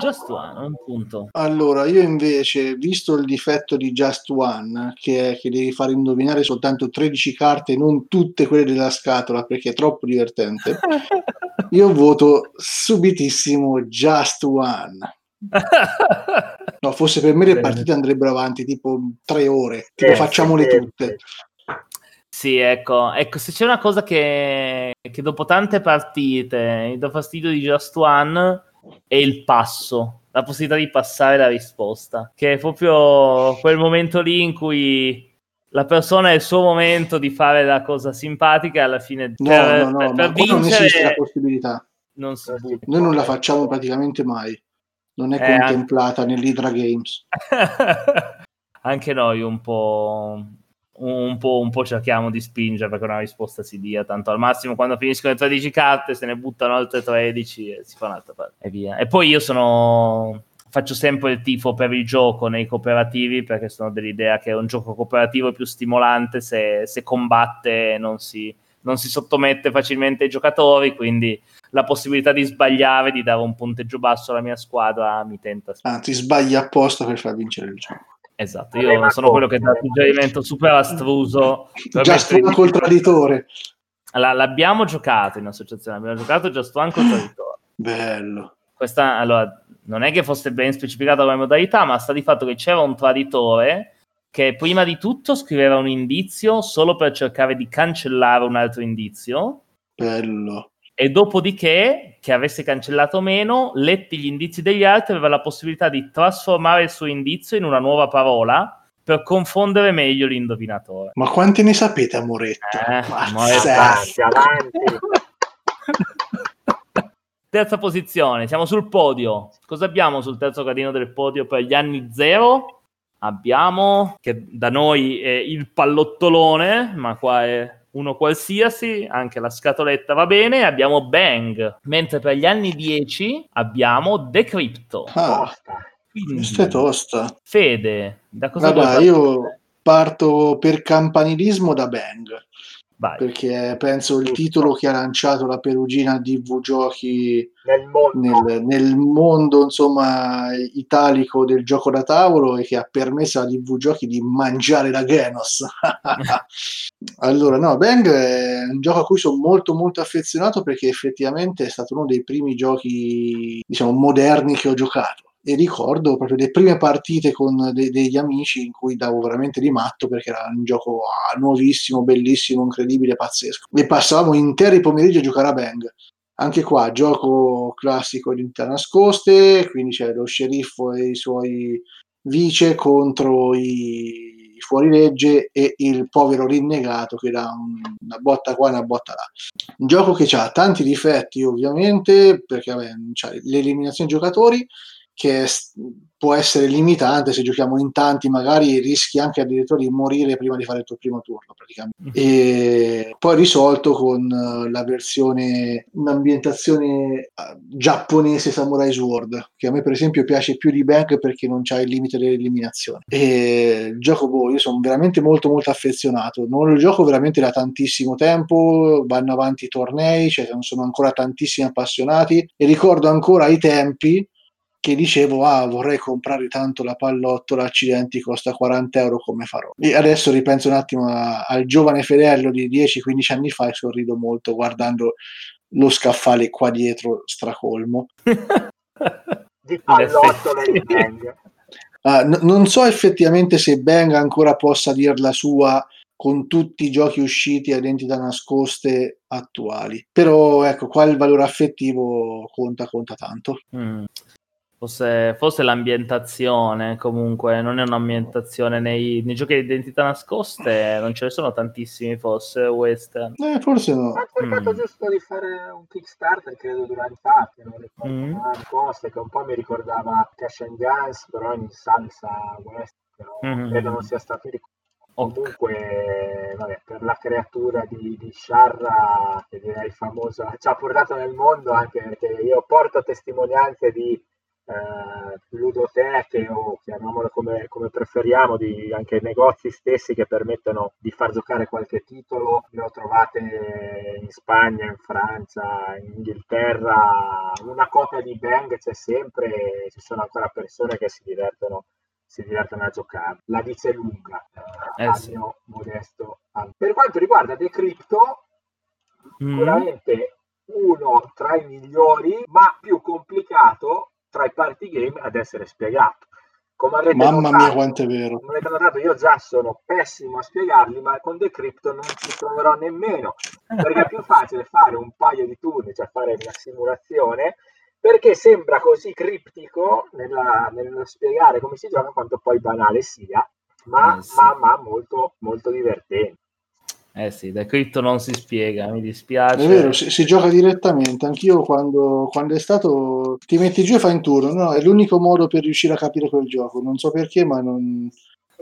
Just One, un punto. Allora, io invece, visto il difetto di Just One, che è che devi fare indovinare soltanto 13 carte, non tutte quelle della scatola, perché è troppo divertente, [laughs] io voto subitissimo Just One. No, forse per me le partite andrebbero avanti tipo tre ore, tipo Eh, facciamole sì, tutte. Sì, ecco, ecco, se c'è una cosa che, che dopo tante partite mi dà fastidio di Just One è il passo, la possibilità di passare la risposta, che è proprio quel momento lì in cui la persona è il suo momento di fare la cosa simpatica e alla fine No, per, no, no, per- ma per qua non esiste la vincere possibilità. non si. Noi non la facciamo praticamente mai. Non è Eh, contemplata nell'Hydra Games. [laughs] Anche noi un po', un, po', un po' cerchiamo di spingere perché una risposta si dia, tanto al massimo quando finiscono le 13 carte se ne buttano altre 13 e si fa un'altra parte e via. E poi io sono... Faccio sempre il tifo per il gioco nei cooperativi perché sono dell'idea che un gioco cooperativo è più stimolante se, se combatte e non si, non si sottomette facilmente ai giocatori, quindi la possibilità di sbagliare, di dare un punteggio basso alla mia squadra mi tenta Anzi, sbagli apposta per far vincere il gioco. Esatto, io sono quello che dà suggerimento super astruso. Già sto col traditore. L- l'abbiamo giocato in associazione, abbiamo giocato già sto anche col [laughs] traditore. Bello. Questa, allora, non è che fosse ben specificata come modalità, ma sta di fatto che c'era un traditore che prima di tutto scriveva un indizio solo per cercare di cancellare un altro indizio. Bello. E dopodiché, che avesse cancellato meno, letti gli indizi degli altri, aveva la possibilità di trasformare il suo indizio in una nuova parola per confondere meglio l'indovinatore. Ma quanti ne sapete, Amoretto? Eh, avanti, avanti. [laughs] Terza posizione, siamo sul podio. Cosa abbiamo sul terzo gradino del podio per gli anni zero? Abbiamo, che da noi è il pallottolone, ma qua è uno qualsiasi, anche la scatoletta va bene, abbiamo Bang, mentre per gli anni 10 abbiamo Decrypto. Ah, questa è tosta. Fede, da cosa Vabbè, io parto per campanilismo da Bang. Vai. perché penso il titolo che ha lanciato la Perugina DV Giochi nel mondo. Nel, nel mondo insomma italico del gioco da tavolo e che ha permesso a DV Giochi di mangiare la Genos. [laughs] allora, no, Bang è un gioco a cui sono molto molto affezionato perché effettivamente è stato uno dei primi giochi diciamo moderni che ho giocato e ricordo proprio le prime partite con de- degli amici in cui davo veramente di matto perché era un gioco ah, nuovissimo, bellissimo, incredibile, pazzesco. E passavamo interi pomeriggi a giocare a Bang. Anche qua, gioco classico di nascoste, quindi c'è lo sceriffo e i suoi vice contro i fuorilegge e il povero rinnegato che dà una botta qua e una botta là. Un gioco che ha tanti difetti ovviamente perché vabbè, l'eliminazione giocatori che può essere limitante se giochiamo in tanti, magari rischi anche addirittura di morire prima di fare il tuo primo turno praticamente. Mm. E poi risolto con eh, la versione, un'ambientazione eh, giapponese Samurai Sword, che a me per esempio piace più di Bank perché non c'ha il limite dell'eliminazione. E il gioco, boh, io sono veramente molto molto affezionato, non lo gioco veramente da tantissimo tempo, vanno avanti i tornei, cioè sono ancora tantissimi appassionati e ricordo ancora i tempi che dicevo ah vorrei comprare tanto la pallottola accidenti costa 40 euro come farò e adesso ripenso un attimo a, al giovane Fedello di 10-15 anni fa e sorrido molto guardando lo scaffale qua dietro stracolmo [laughs] di pallottole di Bang uh, n- non so effettivamente se Bang ancora possa dir la sua con tutti i giochi usciti a identità nascoste attuali. Però ecco, qua il valore affettivo conta, conta tanto. Mm. Forse, forse, l'ambientazione, comunque, non è un'ambientazione nei, nei, giochi di identità nascoste, non ce ne sono tantissimi, forse western. Eh, forse no. Ha cercato mm. giusto di fare un Kickstarter, credo, durante l'anno, non ricordo mm. cose, che un po' mi ricordava Cash and Guns, però in salsa western, però mm. credo non sia stato ricordato. Comunque, vabbè, per la creatura di, di Sharra, che direi famosa, ci ha portato nel mondo anche perché io porto testimonianze di eh, ludoteche o chiamiamole come, come preferiamo, di anche negozi stessi che permettono di far giocare qualche titolo, le ho trovate in Spagna, in Francia, in Inghilterra, una copia di Bang c'è sempre, ci sono ancora persone che si divertono si divertono a giocare. La dice lunga, eh, eh sì. mio modesto. Per quanto riguarda Decrypto, mm. sicuramente uno tra i migliori, ma più complicato tra i party game ad essere spiegato. Come avrete Mamma notato, mia, quanto è vero. Come avete notato, io già sono pessimo a spiegarli, ma con Decrypto non ci proverò nemmeno, perché è più facile fare un paio di turni, cioè fare una simulazione, perché sembra così criptico nella, nello spiegare come si gioca, quanto poi banale sia, ma, eh sì. ma, ma molto, molto divertente. Eh sì, da cripto non si spiega, mi dispiace. È vero, si, si gioca direttamente. Anch'io quando, quando, è stato ti metti giù e fai un turno, no? È l'unico modo per riuscire a capire quel gioco. Non so perché, ma non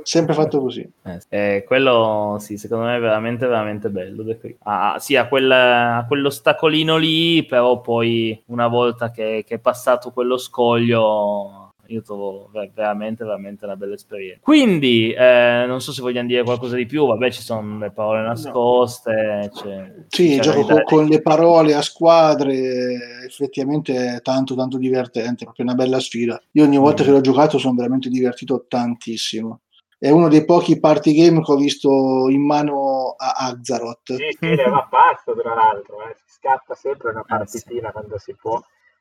sempre fatto così. Eh, eh, quello sì, secondo me è veramente, veramente bello. Ah, sì, a, quel, quell'ostacolino lì, però poi una volta che, che è passato quello scoglio io trovo veramente, veramente una bella esperienza. Quindi, eh, non so se vogliamo dire qualcosa di più, vabbè, ci sono le parole nascoste. C'è, sì, c'è gioco con, con, le parole a squadre, effettivamente è tanto, tanto divertente, proprio una bella sfida. Io ogni volta mm. che l'ho giocato sono veramente divertito tantissimo. è uno dei pochi party game che ho visto in mano a Azaroth. Sì, sì, ne va pazzo tra l'altro, eh. si scatta sempre una partitina ah, sì. quando si può,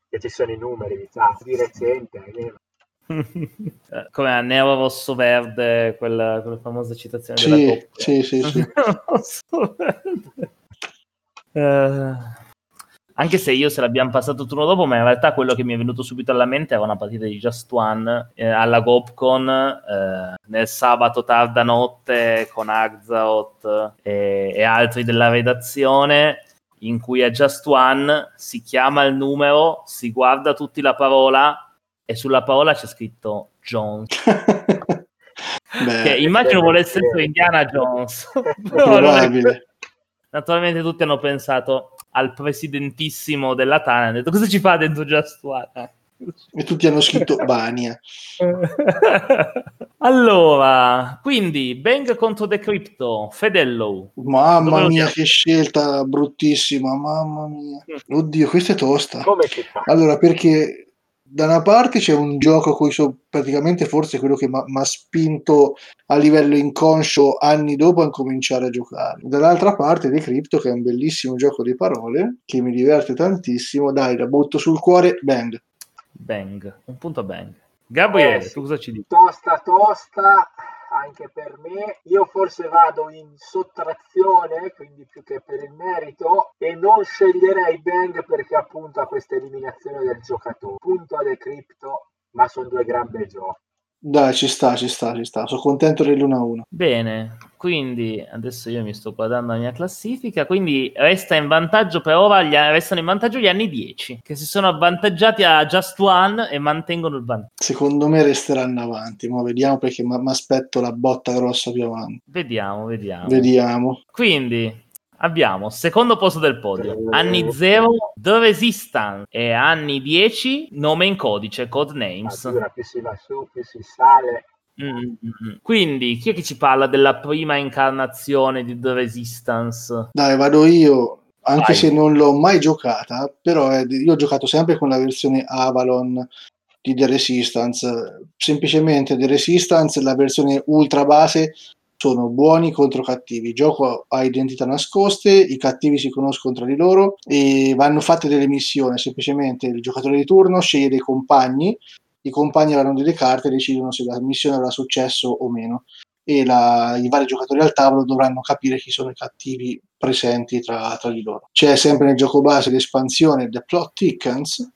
che ci sono i numeri, diciamo, di recente. Eh. Come a nero rosso verde, quella, quella famosa citazione sì, della. Sì, sì, sì. [laughs] rosso verde. Uh anche se io se l'abbiamo passato turno dopo, ma in realtà quello che mi è venuto subito alla mente era una partita di Just One eh, alla Gopcon eh, nel sabato tarda notte con Arzaot e, e altri della redazione in cui a Just One si chiama il numero, si guarda tutti la parola e sulla parola c'è scritto Jones. [laughs] Beh, che immagino volesse essere Indiana Jones. [laughs] Probabile. [laughs] Naturalmente tutti hanno pensato al presidentissimo della Tana hanno detto cosa ci fa dentro One? E tutti hanno scritto Bania. allora, quindi Bang contro The Crypto, Fedello. Mamma mia, che scelta bruttissima, mamma mia. Mm. Oddio, questa è tosta. Allora, perché da una parte c'è un gioco a cui so praticamente forse quello che mi ha spinto a livello inconscio anni dopo a cominciare a giocare. Dall'altra parte The Crypto che è un bellissimo gioco di parole che mi diverte tantissimo. Dai, la butto sul cuore, bang. Bang, un punto a bang. Gabriele, eh, tu cosa ci dici? Tosta, tosta anche per me. Io forse vado in sottrazione, quindi più che per il merito, e non sceglierei Bang perché appunto ha questa eliminazione del giocatore. Punto a Decrypto, ma sono due gran bei giochi. Dai, ci sta, ci sta, ci sta. Sono contento dell'1-1. Bene, quindi adesso io mi sto guardando la mia classifica. Quindi resta in vantaggio per ora, gli, restano in vantaggio gli anni 10, che si sono avvantaggiati a Just One e mantengono il vantaggio. Secondo me resteranno avanti. Ma vediamo perché mi aspetto la botta grossa più avanti. Vediamo, vediamo. Vediamo. Quindi abbiamo secondo posto del podio, anni 0 The Resistance e anni 10 nome in codice, Codenames. Allora, più si va su, più si sale. Mm-hmm. Quindi, chi è che ci parla della prima incarnazione di The Resistance? Dai, vado io, anche Vai. se non l'ho mai giocata, però eh, io ho giocato sempre con la versione Avalon di The Resistance. Semplicemente The Resistance, la versione ultra base, sono buoni contro cattivi. Il gioco ha identità nascoste, i cattivi si conoscono tra di loro e vanno fatte delle missioni. Semplicemente il giocatore di turno sceglie dei compagni, i compagni avranno delle carte e decidono se la missione avrà successo o meno. E la, i vari giocatori al tavolo dovranno capire chi sono i cattivi presenti tra, tra di loro. C'è sempre nel gioco base l'espansione The Plot Thickens,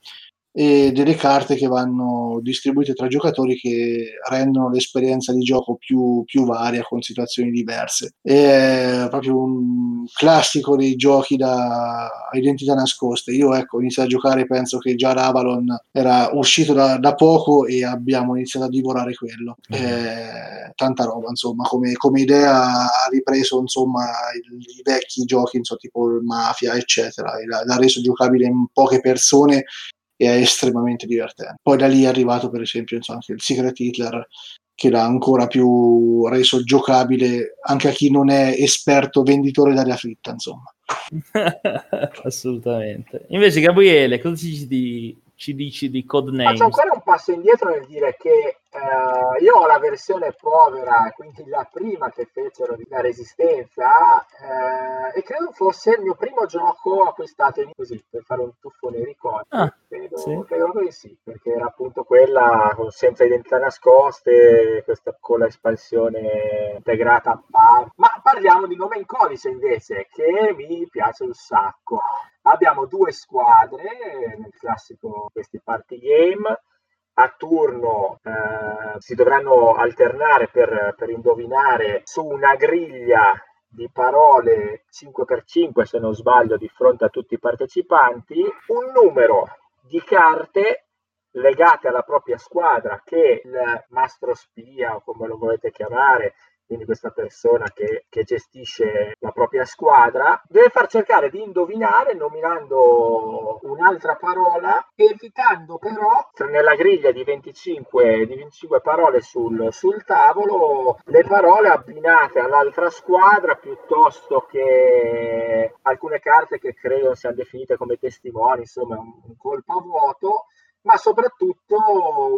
e delle carte che vanno distribuite tra giocatori che rendono l'esperienza di gioco più, più varia con situazioni diverse. È proprio un classico dei giochi da identità nascoste. Io ecco, ho iniziato a giocare, penso che già l'Avalon era uscito da, da poco e abbiamo iniziato a divorare quello. Mm. È tanta roba, insomma, come, come idea ha ripreso insomma i, i vecchi giochi, insomma, tipo Mafia, eccetera, l'ha, l'ha reso giocabile in poche persone e è estremamente divertente. Poi da lì è arrivato per esempio insomma, anche il Secret Hitler che l'ha ancora più reso giocabile anche a chi non è esperto venditore d'aria fritta, insomma. [laughs] Assolutamente. Invece Gabriele, cosa ci dici di, ci dici di Codenames? Faccio ancora un passo indietro nel dire che Uh, io ho la versione povera, quindi la prima che fecero di la Resistenza, uh, e credo fosse il mio primo gioco acquistato in così per fare un tuffo nei ricordi. Ah, credo, sì. credo che sì, perché era appunto quella con senza identità nascoste, questa con l'espansione integrata a parte. Ma parliamo di nome in codice invece, che mi piace un sacco. Abbiamo due squadre nel classico questi party game. A turno eh, si dovranno alternare per, per indovinare su una griglia di parole 5x5 se non sbaglio di fronte a tutti i partecipanti un numero di carte legate alla propria squadra che il mastro spia o come lo volete chiamare quindi questa persona che, che, gestisce la propria squadra, deve far cercare di indovinare nominando un'altra parola, evitando però nella griglia di 25, di 25 parole sul, sul, tavolo le parole abbinate all'altra squadra piuttosto che alcune carte che credo siano definite come testimoni, insomma un, un colpo a vuoto ma soprattutto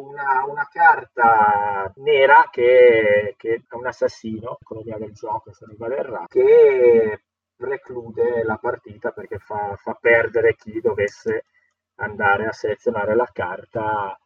una, una carta nera che, che, è un assassino, economia del gioco se non vale errato, che preclude la partita perché fa, fa perdere chi dovesse andare a selezionare la carta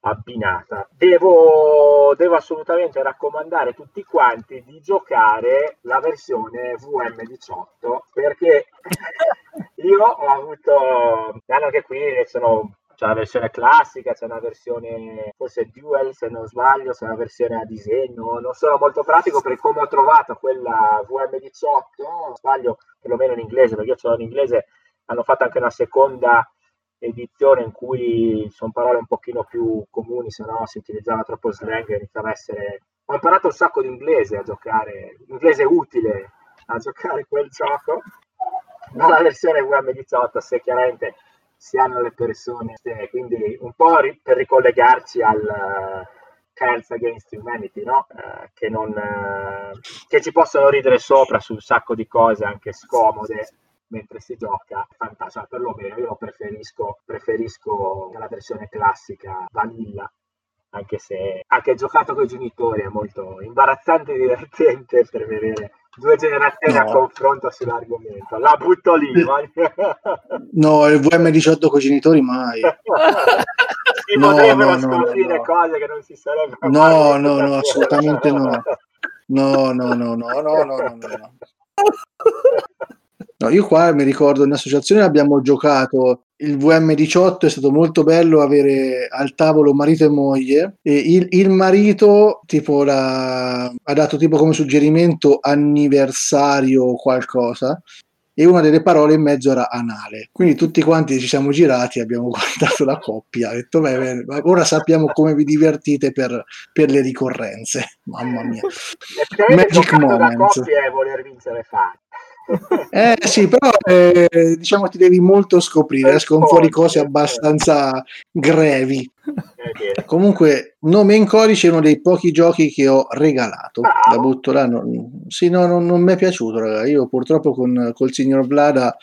abbinata. Devo, devo, assolutamente raccomandare a tutti quanti di giocare la versione VM18 perché [laughs] io ho avuto, anche qui sono c'è la versione classica, c'è una versione forse dual se non sbaglio, c'è una versione a disegno, non sono molto pratico per come ho trovato quella VM18, sbaglio perlomeno in inglese, perché io ce l'ho in inglese, hanno fatto anche una seconda edizione in cui sono parole un pochino più comuni, se no si utilizzava troppo slang iniziava a essere... Ho imparato un sacco di inglese a giocare, inglese utile a giocare quel gioco, ma la versione VM18 se chiaramente si hanno le persone, quindi un po' per ricollegarci al uh, Cards Against Humanity, no? uh, che, non, uh, che ci possono ridere sopra su un sacco di cose anche scomode mentre si gioca, fantastico, perlomeno io preferisco, preferisco la versione classica vanilla anche se anche giocato con i genitori è molto imbarazzante e divertente [laughs] per vedere due generazioni no. a confronto sull'argomento. La butto lì. [laughs] no, il VM18 con i genitori mai. [laughs] si no, potrebbero no, scoprire no. cose che non si sarebbero No, no, no, assolutamente no. No, no, no, no, no, no, no, no. [laughs] No, io qua mi ricordo in associazione abbiamo giocato il VM18 è stato molto bello avere al tavolo marito e moglie e il, il marito tipo la, ha dato tipo come suggerimento anniversario o qualcosa e una delle parole in mezzo era anale. Quindi tutti quanti ci siamo girati, abbiamo [laughs] guardato la coppia, ha detto beh, beh, ora sappiamo come vi divertite per, per le ricorrenze. Mamma mia. [laughs] Magic moment. La coppia è voler vincere fare. Eh sì, però eh, diciamo ti devi molto scoprire, escono fuori cose abbastanza grevi. Comunque, nome in codice è uno dei pochi giochi che ho regalato. La butto là. Non, sì, no, non, non mi è piaciuto, raga. Io purtroppo con, col signor Vlada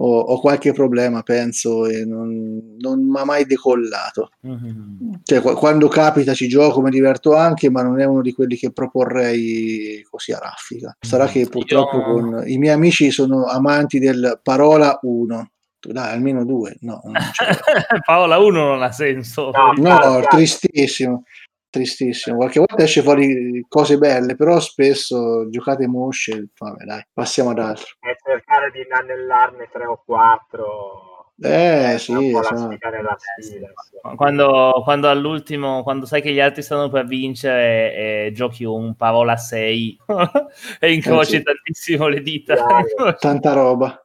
ho, ho qualche problema, penso, e non, non mi ha mai decollato. Mm-hmm. Cioè, qu- quando capita ci gioco, mi diverto anche, ma non è uno di quelli che proporrei così a raffica. Sarà mm-hmm. che purtroppo Io... con i miei amici sono amanti del parola 1. Dai, almeno due. No, [laughs] Parola 1 non ha senso. No, no tristissimo tristissimo. Qualche volta esce fuori cose belle, però spesso giocate mosce. Vabbè, dai, passiamo ad altro. E cercare di inanellarne tre o quattro. Eh, eh sì, esatto. quando, quando, all'ultimo, quando sai che gli altri stanno per vincere e, giochi un parola 6 [laughs] e incroci eh, sì. tantissimo le dita. [laughs] Tanta roba.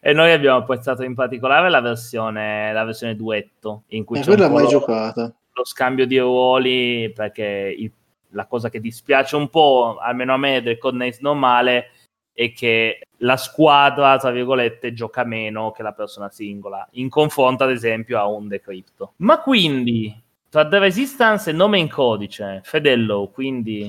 E noi abbiamo apprezzato in particolare la versione, la versione duetto. In cui eh, quella mai giocata lo scambio di ruoli perché il, la cosa che dispiace un po', almeno a me, del Codenames normale è che la squadra, tra virgolette, gioca meno che la persona singola, in confronto ad esempio a un Decrypto. Ma quindi, tra The Resistance e nome in codice, Fedello, quindi...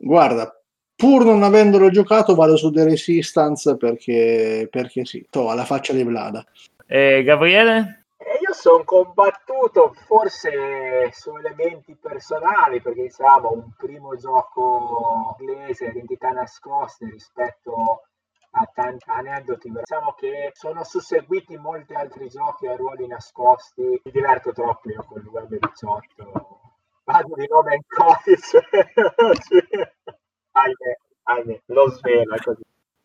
Guarda, pur non avendolo giocato vado su The Resistance perché, perché sì, to, alla faccia di Vlada. E Gabriele? E io sono combattuto forse su elementi personali, perché diciamo un primo gioco inglese, identità nascoste rispetto a tanti aneddoti. Diciamo che sono susseguiti molti altri giochi a ruoli nascosti. Mi diverto troppo io con il web 18. Vado di nome in codice. [laughs] ahimè, ahimè, lo svela così.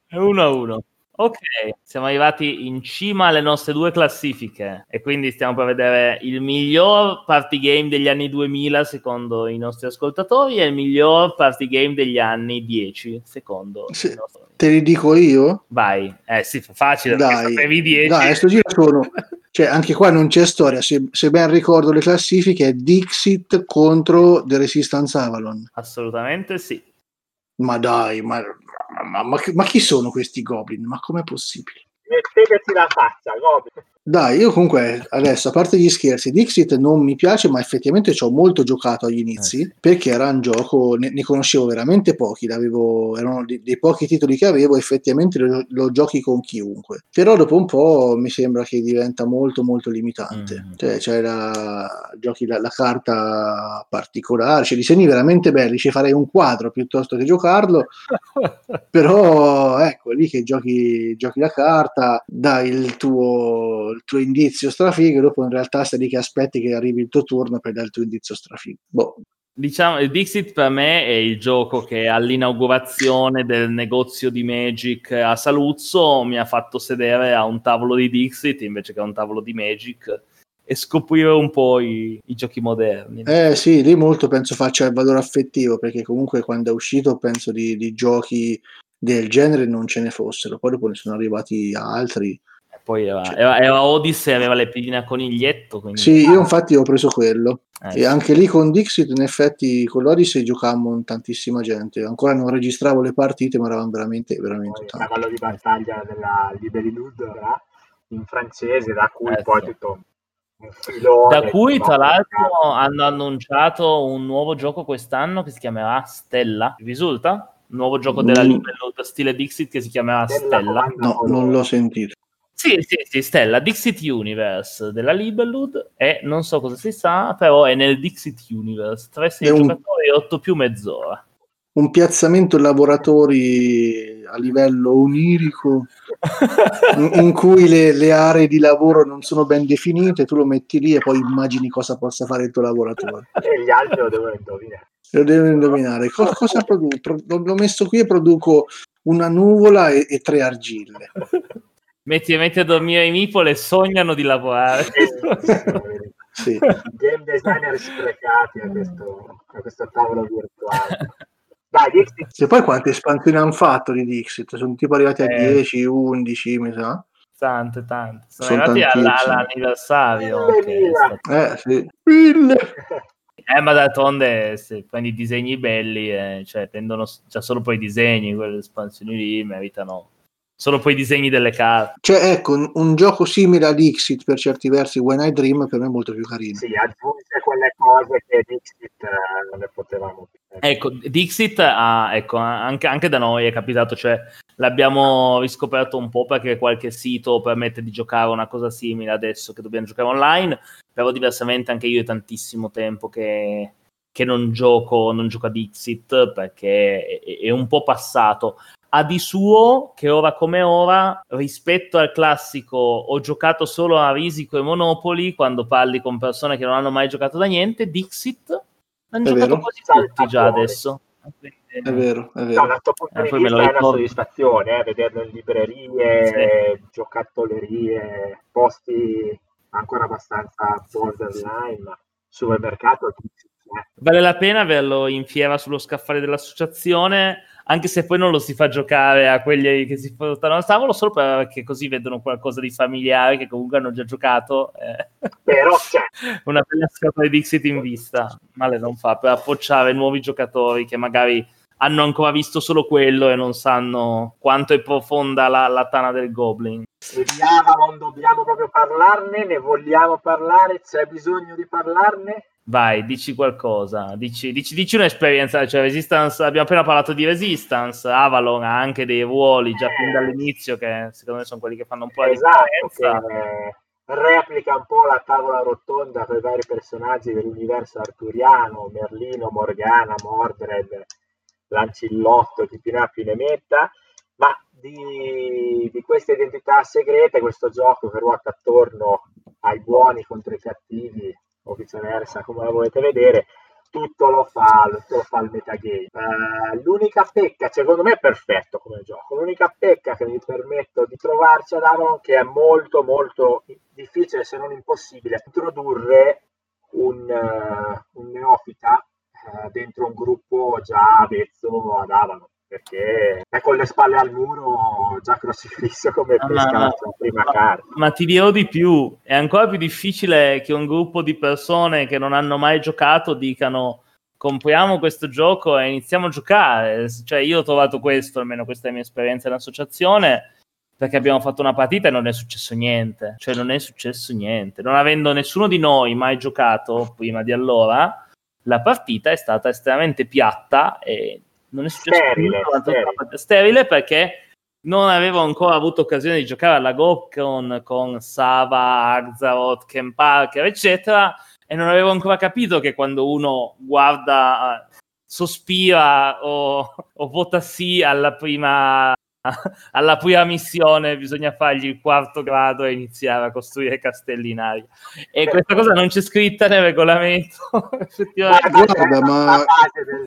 È uno a uno. Ok, siamo arrivati in cima alle nostre due classifiche e quindi stiamo per vedere il miglior party game degli anni 2000 secondo i nostri ascoltatori e il miglior party game degli anni 10 secondo sì, i nostri. Te li dico io? Vai, eh sì, facile, dai, sapevi 10. Dai, sto giro sono, cioè anche qua non c'è storia, se, se, ben ricordo le classifiche è Dixit contro The Resistance Avalon. Assolutamente sì. Ma dai, ma ma, ma, ma, chi sono questi goblin? Ma com'è possibile? Metteteci la faccia, goblin. Dai, io comunque adesso, a parte gli scherzi, Dixit non mi piace, ma effettivamente ci ho molto giocato agli inizi, eh. perché era un gioco, ne, ne conoscevo veramente pochi, erano dei, dei, pochi titoli che avevo, effettivamente lo, lo, giochi con chiunque. Però dopo un po' mi sembra che diventa molto molto limitante. Mm. Cioè, c'è la, giochi la, la carta particolare, c'è disegni veramente belli, ci farei un quadro piuttosto che giocarlo, [laughs] però ecco, lì che giochi, giochi la carta, dai il tuo il tuo indizio strafigo e dopo in realtà stai lì che aspetti che arrivi il tuo turno per dare il tuo indizio strafigo. Boh. Diciamo, il Dixit per me è il gioco che all'inaugurazione del negozio di Magic a Saluzzo mi ha fatto sedere a un tavolo di Dixit invece che a un tavolo di Magic e scoprire un po' i, i, giochi moderni. Eh sì, lì molto penso faccia il valore affettivo, perché comunque quando è uscito penso di, di giochi del genere non ce ne fossero, poi dopo ne sono arrivati altri poi era, cioè. era, era Odyssey, aveva le pedine a coniglietto. Quindi... Sì, io infatti ho preso quello. Eh, e sì. anche lì con Dixit, in effetti, con l'Odyssey giocammo in tantissima gente. Ancora non registravo le partite, ma eravamo veramente, veramente tanti. Il cavallo di battaglia della Libellude era in francese, da cui eh, poi sì. tutto da cui tra l'altro hanno annunciato un nuovo gioco quest'anno che si chiamerà Stella. Vi risulta? Un nuovo gioco della mm. Stile Dixit che si chiamerà Stella. Stella. No, non l'ho sentito. Sì, sì, sì, Stella, Dixit Universe della Libelud e non so cosa si sa, però è nel Dixit Universe, 3-6 un... giocatori, 8 più mezz'ora. Un piazzamento lavoratori a livello onirico in, [laughs] in, cui le, le, aree di lavoro non sono ben definite, tu lo metti lì e poi immagini cosa possa fare il tuo lavoratore. E gli altri lo devono indovinare. Lo devono indovinare. Cosa, cosa produco? L'ho messo qui e produco una nuvola e, e tre argille [laughs] metti, metti a dormire i meeple e sognano di lavorare. sì. Game designer sprecati a questo, a questo tavolo virtuale. Dai, Dixit. E poi quante espansioni hanno fatto di Dixit? Sono tipo arrivati a eh. 10, 11, mi sa. Tante, tante. Sono, Sono arrivati alla, all'anniversario. Eh, sì. Mille. [laughs] Eh, ma d'altronde se prendi disegni belli, eh, cioè tendono già solo poi i disegni, quelle espansioni lì meritano sono poi i disegni delle carte. Cioè, ecco, un, un, gioco simile a Dixit per certi versi, When I Dream, per me è molto più carino. Sì, aggiunge quelle cose che Dixit eh, non ne potevamo più. Ecco, Dixit ha, ecco, anche, anche, da noi è capitato, cioè l'abbiamo riscoperto un po' perché qualche sito permette di giocare una cosa simile adesso che dobbiamo giocare online, però diversamente anche io è tantissimo tempo che, che non gioco, non gioco a Dixit perché è, è, un po' passato ha di suo che ora come ora, rispetto al classico ho giocato solo a Risico e Monopoli, quando parli con persone che non hanno mai giocato da niente, Dixit hanno è giocato vero? quasi tutti già adesso. È vero, è vero. Da un punto eh, di vista è una soddisfazione eh, vederlo in librerie, sì. giocattollerie, posti ancora abbastanza borderline, ma sul mercato eh. Vale la pena averlo in fiera sullo scaffale dell'associazione anche se poi non lo si fa giocare a quelli che si portano al tavolo, solo perché così vedono qualcosa di familiare che comunque hanno già giocato. Eh. Però c'è. [laughs] Una bella scatola di Dixit in vista, male non fa, per appocciare nuovi giocatori che magari hanno ancora visto solo quello e non sanno quanto è profonda la, la tana del Goblin. Vediamo, non dobbiamo proprio parlarne, ne vogliamo parlare, c'è bisogno di parlarne? Vai, dici qualcosa, dici, dici, dici, un'esperienza, cioè Resistance, abbiamo appena parlato di Resistance, Avalon ha anche dei ruoli già fin dall'inizio che secondo me sono quelli che fanno un po' la esatto, differenza. Che replica un po' la tavola rotonda con i vari personaggi dell'universo arturiano, Merlino, Morgana, Mordred, Lancillotto, chi più ne ha più ne metta, ma di, di queste identità segrete, questo gioco che ruota attorno ai buoni contro i cattivi, o viceversa, come la volete vedere, tutto lo fa, tutto lo fa il metagame. Uh, l'unica pecca, secondo me è perfetto come gioco, l'unica pecca che mi permetto di trovarci ad Avalon che è molto molto difficile se non impossibile introdurre un, uh, un neofita uh, dentro un gruppo già avvezzo ad Avalon perché è con le spalle al muro già crocifisso come ah, pesca la sua prima carta. Ma ti dirò di più, è ancora più difficile che un gruppo di persone che non hanno mai giocato dicano compriamo questo gioco e iniziamo a giocare. Cioè io ho trovato questo, almeno questa è la mia esperienza in associazione, perché abbiamo fatto una partita e non è successo niente. Cioè, non è successo niente. Non avendo nessuno di noi mai giocato prima di allora, la partita è stata estremamente piatta e non è successo Sterile, sterile. Sterile perché non avevo ancora avuto occasione di giocare alla GoCon con Sava, Arzaroth, Ken Parker, eccetera, e non avevo ancora capito che quando uno guarda, eh, sospira o, o vota sì alla prima [laughs] alla prima missione bisogna fargli il quarto grado e iniziare a costruire castelli in aria. E questa cosa non c'è scritta nel regolamento. [laughs] effettivamente. Guarda, ma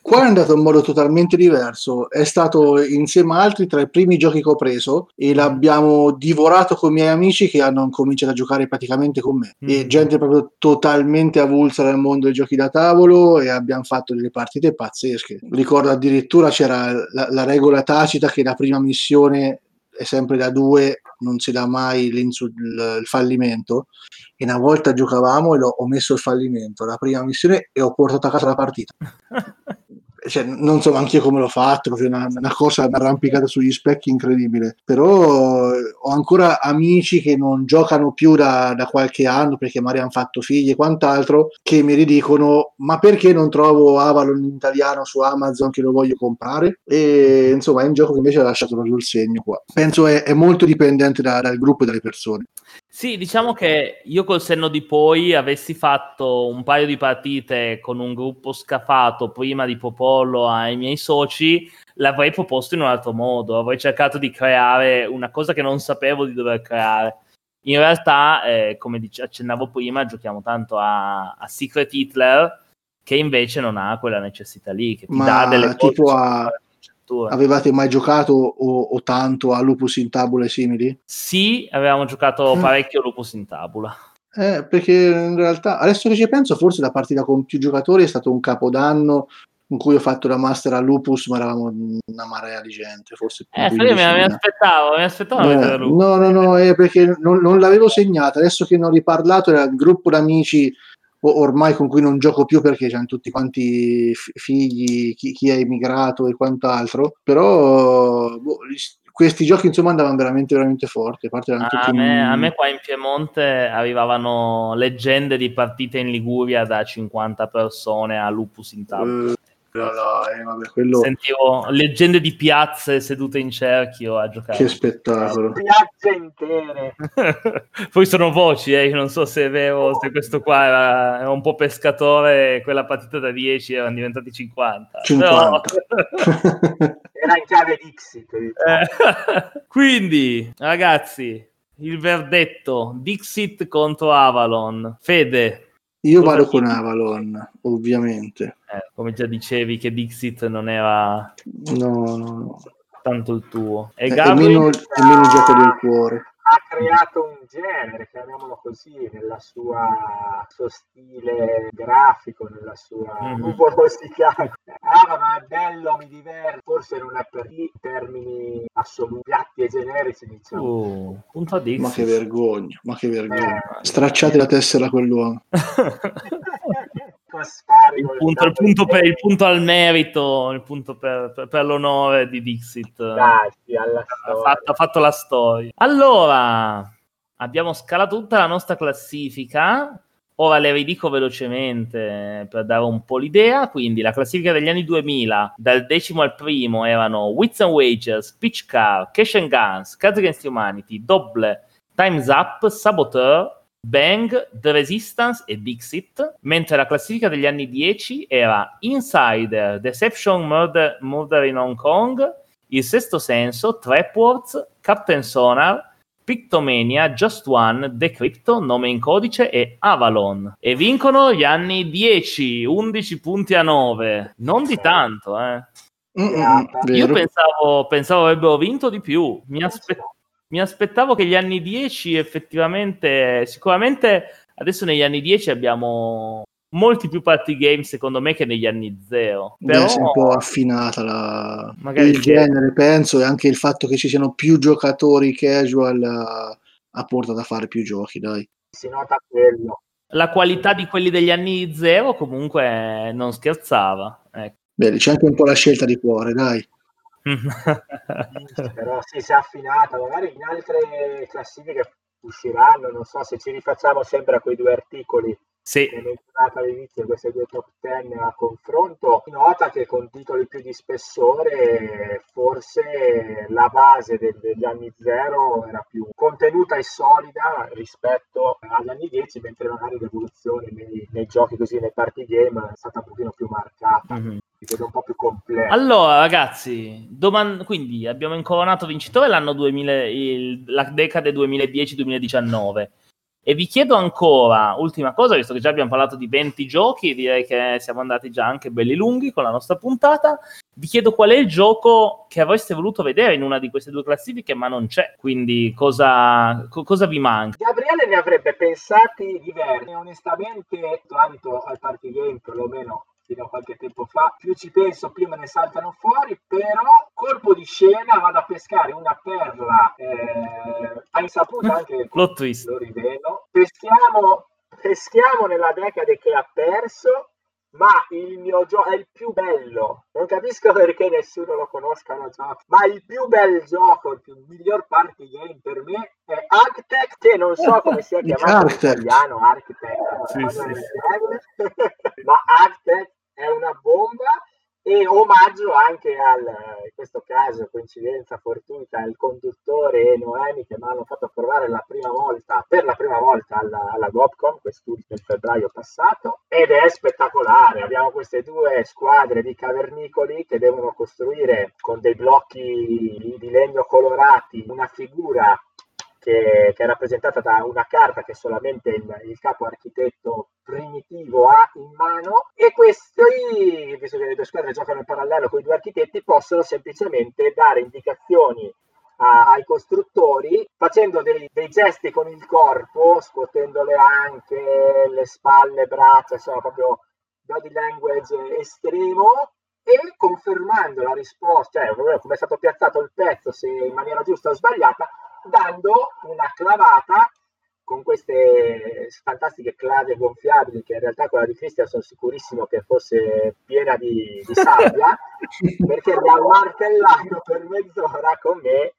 qua è andato in modo totalmente diverso. È stato insieme a altri tra i primi giochi che ho preso e l'abbiamo divorato con i miei amici che hanno cominciato a giocare praticamente con me. E Mm. gente proprio totalmente avulsa dal mondo dei giochi da tavolo e abbiamo fatto delle partite pazzesche. Ricordo addirittura c'era la, la regola tacita che la prima missione è sempre da due, non si dà mai il fallimento. E una volta giocavamo e l'ho, ho messo il fallimento, la prima missione, e ho portato a casa la partita. [laughs] Cioè, non so anche io come l'ho fatto, proprio una, una cosa arrampicata sugli specchi incredibile. Però eh, ho ancora amici che non giocano più da, da qualche anno perché magari hanno fatto figli e quant'altro, che mi ridicono: Ma perché non trovo Avalon in italiano su Amazon che lo voglio comprare? E insomma, è un gioco che invece ha lasciato proprio il segno qua. Penso è, è molto dipendente da- dal gruppo e dalle persone. Sì, diciamo che io col senno di poi avessi fatto un paio di partite con un gruppo scafato prima di proporlo ai miei soci, l'avrei proposto in un altro modo, avrei cercato di creare una cosa che non sapevo di dover creare. In realtà, eh, come dice- accennavo prima, giochiamo tanto a, a Secret Hitler, che invece non ha quella necessità lì, che ti Ma dà delle cose tipo su a- la concettura. Avevate mai giocato o, o tanto a Lupus in tabula e simili? Sì, avevamo giocato Mm. parecchio Lupus in tabula. Eh, perché in realtà, adesso che ci penso, forse la partita con più giocatori è stato un capodanno in cui ho fatto la master a Lupus, ma eravamo una marea di gente, forse più Eh, sì, mi, mi 15.000. aspettavo, mi aspettavo Eh, no, no, no, è perché non, non l'avevo segnata. Adesso che ne ho riparlato, era un gruppo d'amici ormai con cui non gioco più perché hanno tutti quanti fi- figli, chi, chi è immigrato e quant'altro. Però boh, questi giochi insomma andavano veramente, veramente forti. A tutti me, a me qua in Piemonte arrivavano leggende di partite in Liguria da 50 persone a Lupus in tavola. Eh, no, no, eh, vabbè, quello Sentivo leggende di piazze sedute in cerchio a giocare. che spettacolo. Piazze intere. [laughs] Poi sono voci, eh, io non so se è vero, se questo qua era, era un po' pescatore quella partita da 10 erano diventati 50. 50. Però- Era in chiave Dixit. diciamo. Eh, [laughs] Quindi, ragazzi, il verdetto Dixit contro Avalon. Fede, Io Cosa vado con? Avalon, ovviamente. eh, come già dicevi che Dixit non era No, no, no. tanto il tuo. E È, è Gabri? meno, è meno il gioco del cuore. Ha creato un genere, chiamiamolo così, nella sua suo stile grafico, nella sua nuvolosità. Ah, ma è bello, mi diverto. Forse non è per i termini assoluti, piatti e generici, diciamo. Punto a Ma che vergogna, ma che vergogna. Eh, Stracciate la tessera a quell'uomo. [laughs] [laughs] il, punto, il, punto per, il punto al merito, il punto per, per- per l'onore di Dixit. Dai, ha fatto, ha fatto la storia. Allora, abbiamo scalato tutta la nostra classifica. Ora le ridico velocemente per dare un po' l'idea. Quindi la classifica degli anni 2000, dal decimo al primo, erano Wits and Wagers, Pitch Car, Cash and Guns, Cards Against Humanity, Double, Time's Up, Saboteur, Bang, The Resistance e Dixit, mentre la classifica degli anni 10 era Insider, Deception, Murder, Murder in Hong Kong, Il Sesto Senso, Trapwords, Captain Sonar, Pictomania, Just One, Decrypto, Nome in Codice e Avalon. E vincono gli anni 10, 11 punti a 9. Non di tanto, eh. Mm, mm, mm, Io pensavo, pensavo avrebbero vinto di più. Mi, aspe- mi aspettavo che gli anni 10 effettivamente, sicuramente adesso negli anni 10 abbiamo molti più party game secondo me che negli anni 0. Beh, Però si è un po' affinata la... Il che- genere, penso, e anche il fatto che ci siano più giocatori casual eh, ha portato a fare più giochi, dai. Si nota quello. la qualità di quelli degli anni 0 comunque non scherzava. Ecco. Beh, c'è anche un po' la scelta di cuore, dai. [laughs] però sì, si è affinata, magari in altre classifiche usciranno, non so se ci rifacciamo sempre a quei due articoli sì. menzionata all'inizio, queste due top 10 a confronto, nota che con titoli più di spessore forse la base del, degli anni zero era più contenuta e solida rispetto agli anni 10, mentre magari l'evoluzione nei, nei giochi così, nei party game è stata un pochino più marcata. Mm-hmm un po' più completo. Allora, ragazzi, doman- quindi abbiamo incoronato vincitore l'anno 2000, il, la decade 2010-2019. E vi chiedo ancora, ultima cosa, visto che già abbiamo parlato di 20 giochi, direi che siamo andati già anche belli lunghi con la nostra puntata. Vi chiedo qual è il gioco che avreste voluto vedere in una di queste due classifiche, ma non c'è. Quindi cosa, co- cosa vi manca? Gabriele ne avrebbe pensati diversi. Onestamente, tanto al party perlomeno fino a qualche tempo fa, più ci penso più me ne saltano fuori, però colpo di scena vado a pescare una perla eh, a insaputa anche lo rivelo, peschiamo, peschiamo nella decade che ha perso ma il mio gioco è il più bello. Non capisco perché nessuno lo conosca lo gioco, ma il più bel gioco, il, miglior party game per me è Architect, che non so come sia chiamato in italiano, Architect, sì, sì. ma Architect è una bomba e omaggio anche al, in questo caso, coincidenza fortuita, al conduttore e Noemi che mi hanno fatto provare la prima volta, per la prima volta alla, alla Gopcom, quest'ultimo febbraio passato, ed è spettacolare. Abbiamo queste due squadre di cavernicoli che devono costruire con dei blocchi di legno colorati una figura che, che, è rappresentata da una carta che solamente il, il, capo architetto primitivo ha in mano. E questi, visto che le due squadre giocano in parallelo con i due architetti, possono semplicemente dare indicazioni a, ai costruttori facendo dei, dei, gesti con il corpo, scuotendo le anche, le spalle, braccia, insomma proprio body language estremo e confermando la risposta, cioè come è stato piazzato il pezzo, se in maniera giusta o sbagliata, dando una clavata con queste fantastiche clave gonfiabili che in realtà quella di Cristian sono sicurissimo che fosse piena di, di sabbia [laughs] perché mi ha martellato per mezz'ora con me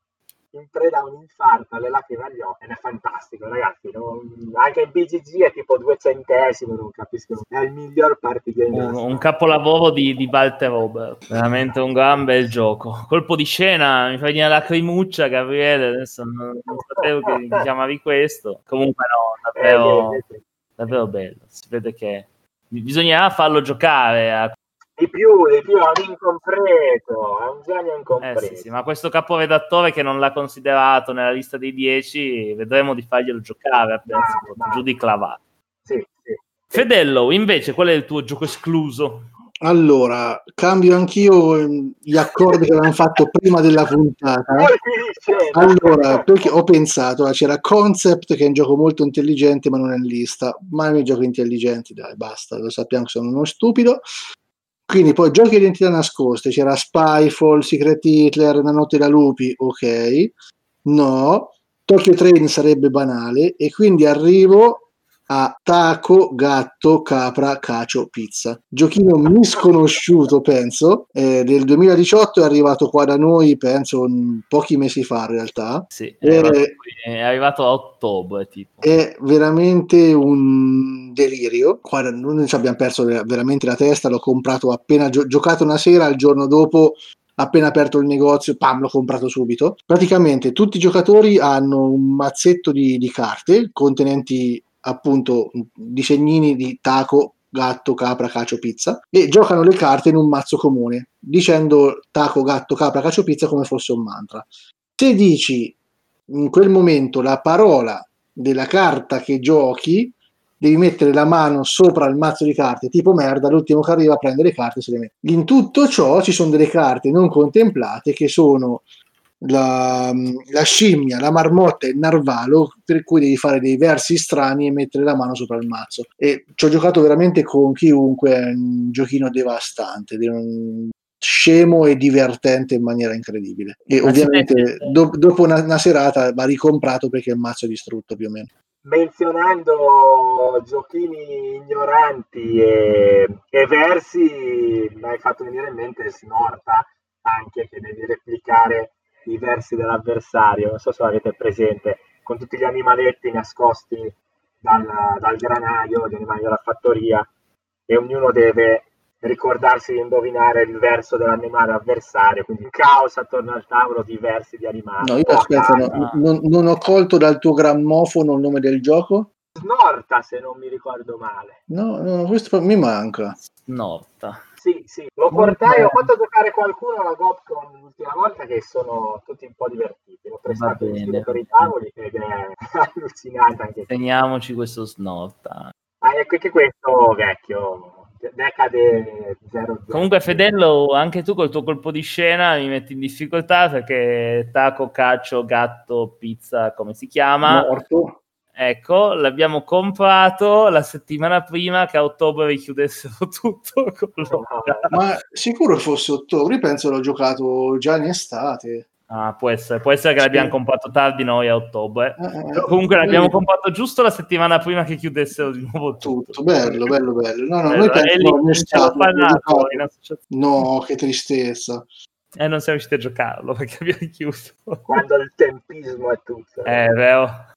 in preda a un infarto alle lacrime agli occhi ed è fantastico ragazzi non... anche il BGG è tipo due centesimi non capisco è il miglior game un, un capolavoro di, di Walter Robert. Veramente un gran bel gioco. Colpo di scena mi fa venire la lacrimuccia Gabriele adesso non, non sapevo che chiamavi questo. Comunque no davvero, eh, davvero bello. Si vede che bisognerà farlo giocare a di più, di più, è un incompleto, è un genio incompleto. Eh sì, sì, ma questo caporedattore che non l'ha considerato nella lista dei 10, vedremo di farglielo giocare, penso, ah, giù di clavato. Sì, sì. Fedello, invece, qual è il tuo gioco escluso? Allora, cambio anch'io ehm, gli accordi che avevamo fatto prima della puntata. Allora, perché ho pensato, c'era Concept che è un gioco molto intelligente ma non è in lista, ma i miei giochi intelligenti, dai, basta, lo sappiamo che sono uno stupido. Quindi poi giochi di identità nascoste, c'era Spyfall, Secret Hitler, La notte da lupi, ok. No, Tokyo Train sarebbe banale e quindi arrivo a taco, gatto, capra, cacio, pizza. Giochino misconosciuto, penso, eh, del 2018 è arrivato qua da noi, penso, pochi mesi fa in realtà. Sì, è, arrivato, è arrivato a ottobre, tipo. È veramente un delirio. Qua noi ci abbiamo perso veramente la testa, l'ho comprato appena gio- giocato una sera, il giorno dopo appena aperto il negozio, pam, l'ho comprato subito. Praticamente tutti i giocatori hanno un mazzetto di, di carte contenenti appunto disegnini di taco, gatto, capra, cacio, pizza e giocano le carte in un mazzo comune dicendo taco, gatto, capra, cacio, pizza come fosse un mantra. Se dici in quel momento la parola della carta che giochi, devi mettere la mano sopra il mazzo di carte, tipo merda, l'ultimo che arriva a prendere le carte se le mette. In tutto ciò ci sono delle carte non contemplate che sono la, la, scimmia, la marmotta e il narvalo, per cui devi fare dei versi strani e mettere la mano sopra il mazzo. E ci ho giocato veramente con chiunque, è un giochino devastante, un scemo e divertente in maniera incredibile. E Ma ovviamente do, dopo una, una, serata va ricomprato perché il mazzo è distrutto più o meno. Menzionando giochini ignoranti e, e versi, mi hai fatto venire in mente Snorta anche che devi replicare i versi dell'avversario. Non so se avete presente, con tutti gli animaletti nascosti dal, dal granaio, gli animali della fattoria, e ognuno deve ricordarsi di indovinare il verso dell'animale avversario, quindi caos attorno al tavolo di versi di animali. No, io aspetta, no, non, non, ho colto dal tuo grammofono il nome del gioco? Snorta, se non mi ricordo male. No, no questo mi manca. Snorta. Sì, sì, lo portai, ho fatto giocare qualcuno alla Gopcon l'ultima volta che sono tutti un po' divertiti. L'ho prestato per i tavoli ed è [laughs] allucinante anche. Teniamoci questo snorta. Ah, ecco che questo vecchio decade 0 Comunque, Fedello, anche tu col tuo colpo di scena mi metti in difficoltà perché taco, caccio, gatto, pizza, come si chiama? Morto. Ecco, l'abbiamo comprato la settimana prima che a ottobre richiudessero [laughs] tutto. Ma sicuro fosse ottobre, io penso l'ho giocato già in estate. Ah, può essere, può essere che l'abbiamo comprato tardi noi a ottobre. Eh, eh comunque l'abbiamo comprato giusto la settimana prima che chiudessero di nuovo tutto. tutto. Bello, bello, bello. No, no, bello. noi pensiamo lì, stato, parlato, No, che tristezza. E eh, non siamo riusciti a giocarlo [laughs] perché abbiamo chiuso. Quando il tempismo è tutto. Eh, è vero.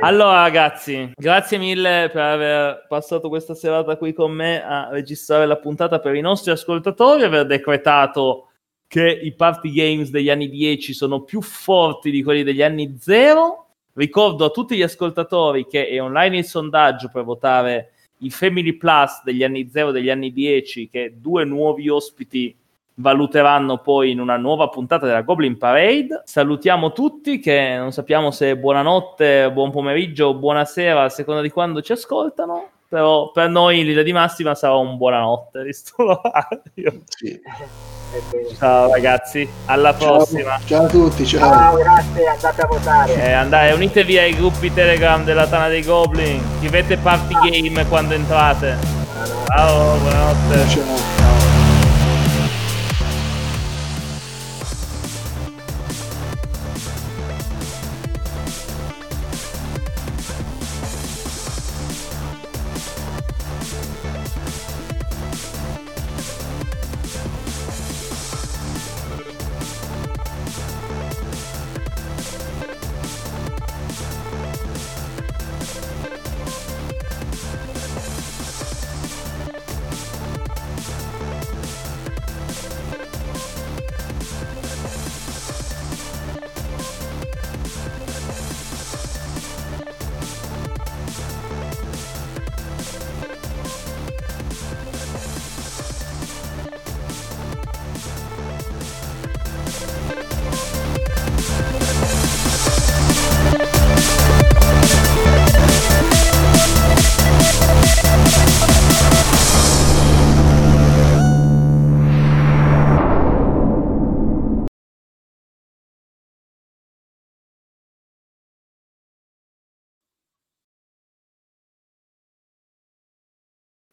Allora ragazzi, grazie mille per aver passato questa serata qui con me a registrare la puntata per i nostri ascoltatori, aver decretato che i party games degli anni 10 sono più forti di quelli degli anni 0. Ricordo a tutti gli ascoltatori che è online il sondaggio per votare i Family Plus degli anni 0 e degli anni 10 che due nuovi ospiti valuteranno poi in una nuova puntata della Goblin Parade. Salutiamo tutti che non sappiamo se buonanotte, buon pomeriggio o buonasera a seconda di quando ci ascoltano però per noi in linea di massima sarà un buonanotte [laughs] visto l'orario. Sì. Ciao ragazzi, alla prossima. Ciao a tutti, ciao. Ciao, grazie, andate a votare. Eh, andate, unitevi ai gruppi Telegram della Tana dei Goblin, scrivete party game quando entrate. Ciao, buonanotte. Ciao.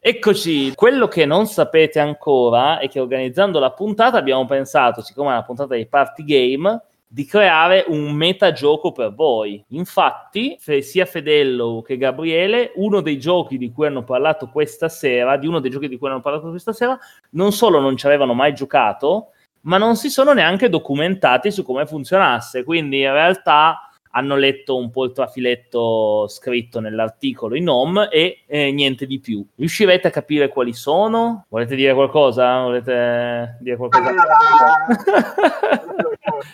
Eccoci, quello che non sapete ancora è che organizzando la puntata abbiamo pensato, siccome è una puntata di party game, di creare un metagioco per voi. Infatti, sia Fedello che Gabriele, uno dei giochi di cui hanno parlato questa sera, di uno dei giochi di cui hanno parlato questa sera, non solo non ci avevano mai giocato, ma non si sono neanche documentati su come funzionasse. Quindi in realtà hanno letto un po' il trafiletto scritto nell'articolo in home e eh, niente di più. Riuscirete a capire quali sono? Volete dire qualcosa? Volete dire qualcosa? [laughs]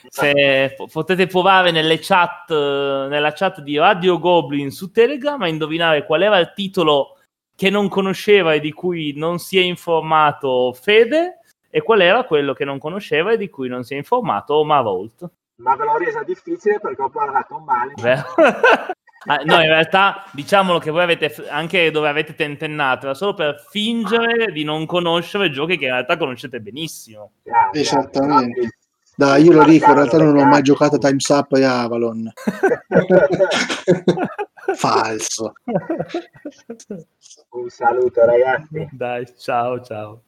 Se, potete provare nelle chat, nella chat di Radio Goblin su Telegram a indovinare qual era il titolo che non conosceva e di cui non si è informato Fede e qual era quello che non conosceva e di cui non si è informato Marolt ma ve l'ho resa difficile perché ho parlato male. [laughs] Ah, no, in realtà diciamolo che voi avete anche dove avete tentennato, era solo per fingere di non conoscere giochi che in realtà conoscete benissimo. Grazie, Esattamente. Grazie. Dai, io lo dico, in realtà non ho mai giocato a Times Up e Avalon. [laughs] Falso. Un saluto ragazzi. Dai, ciao ciao.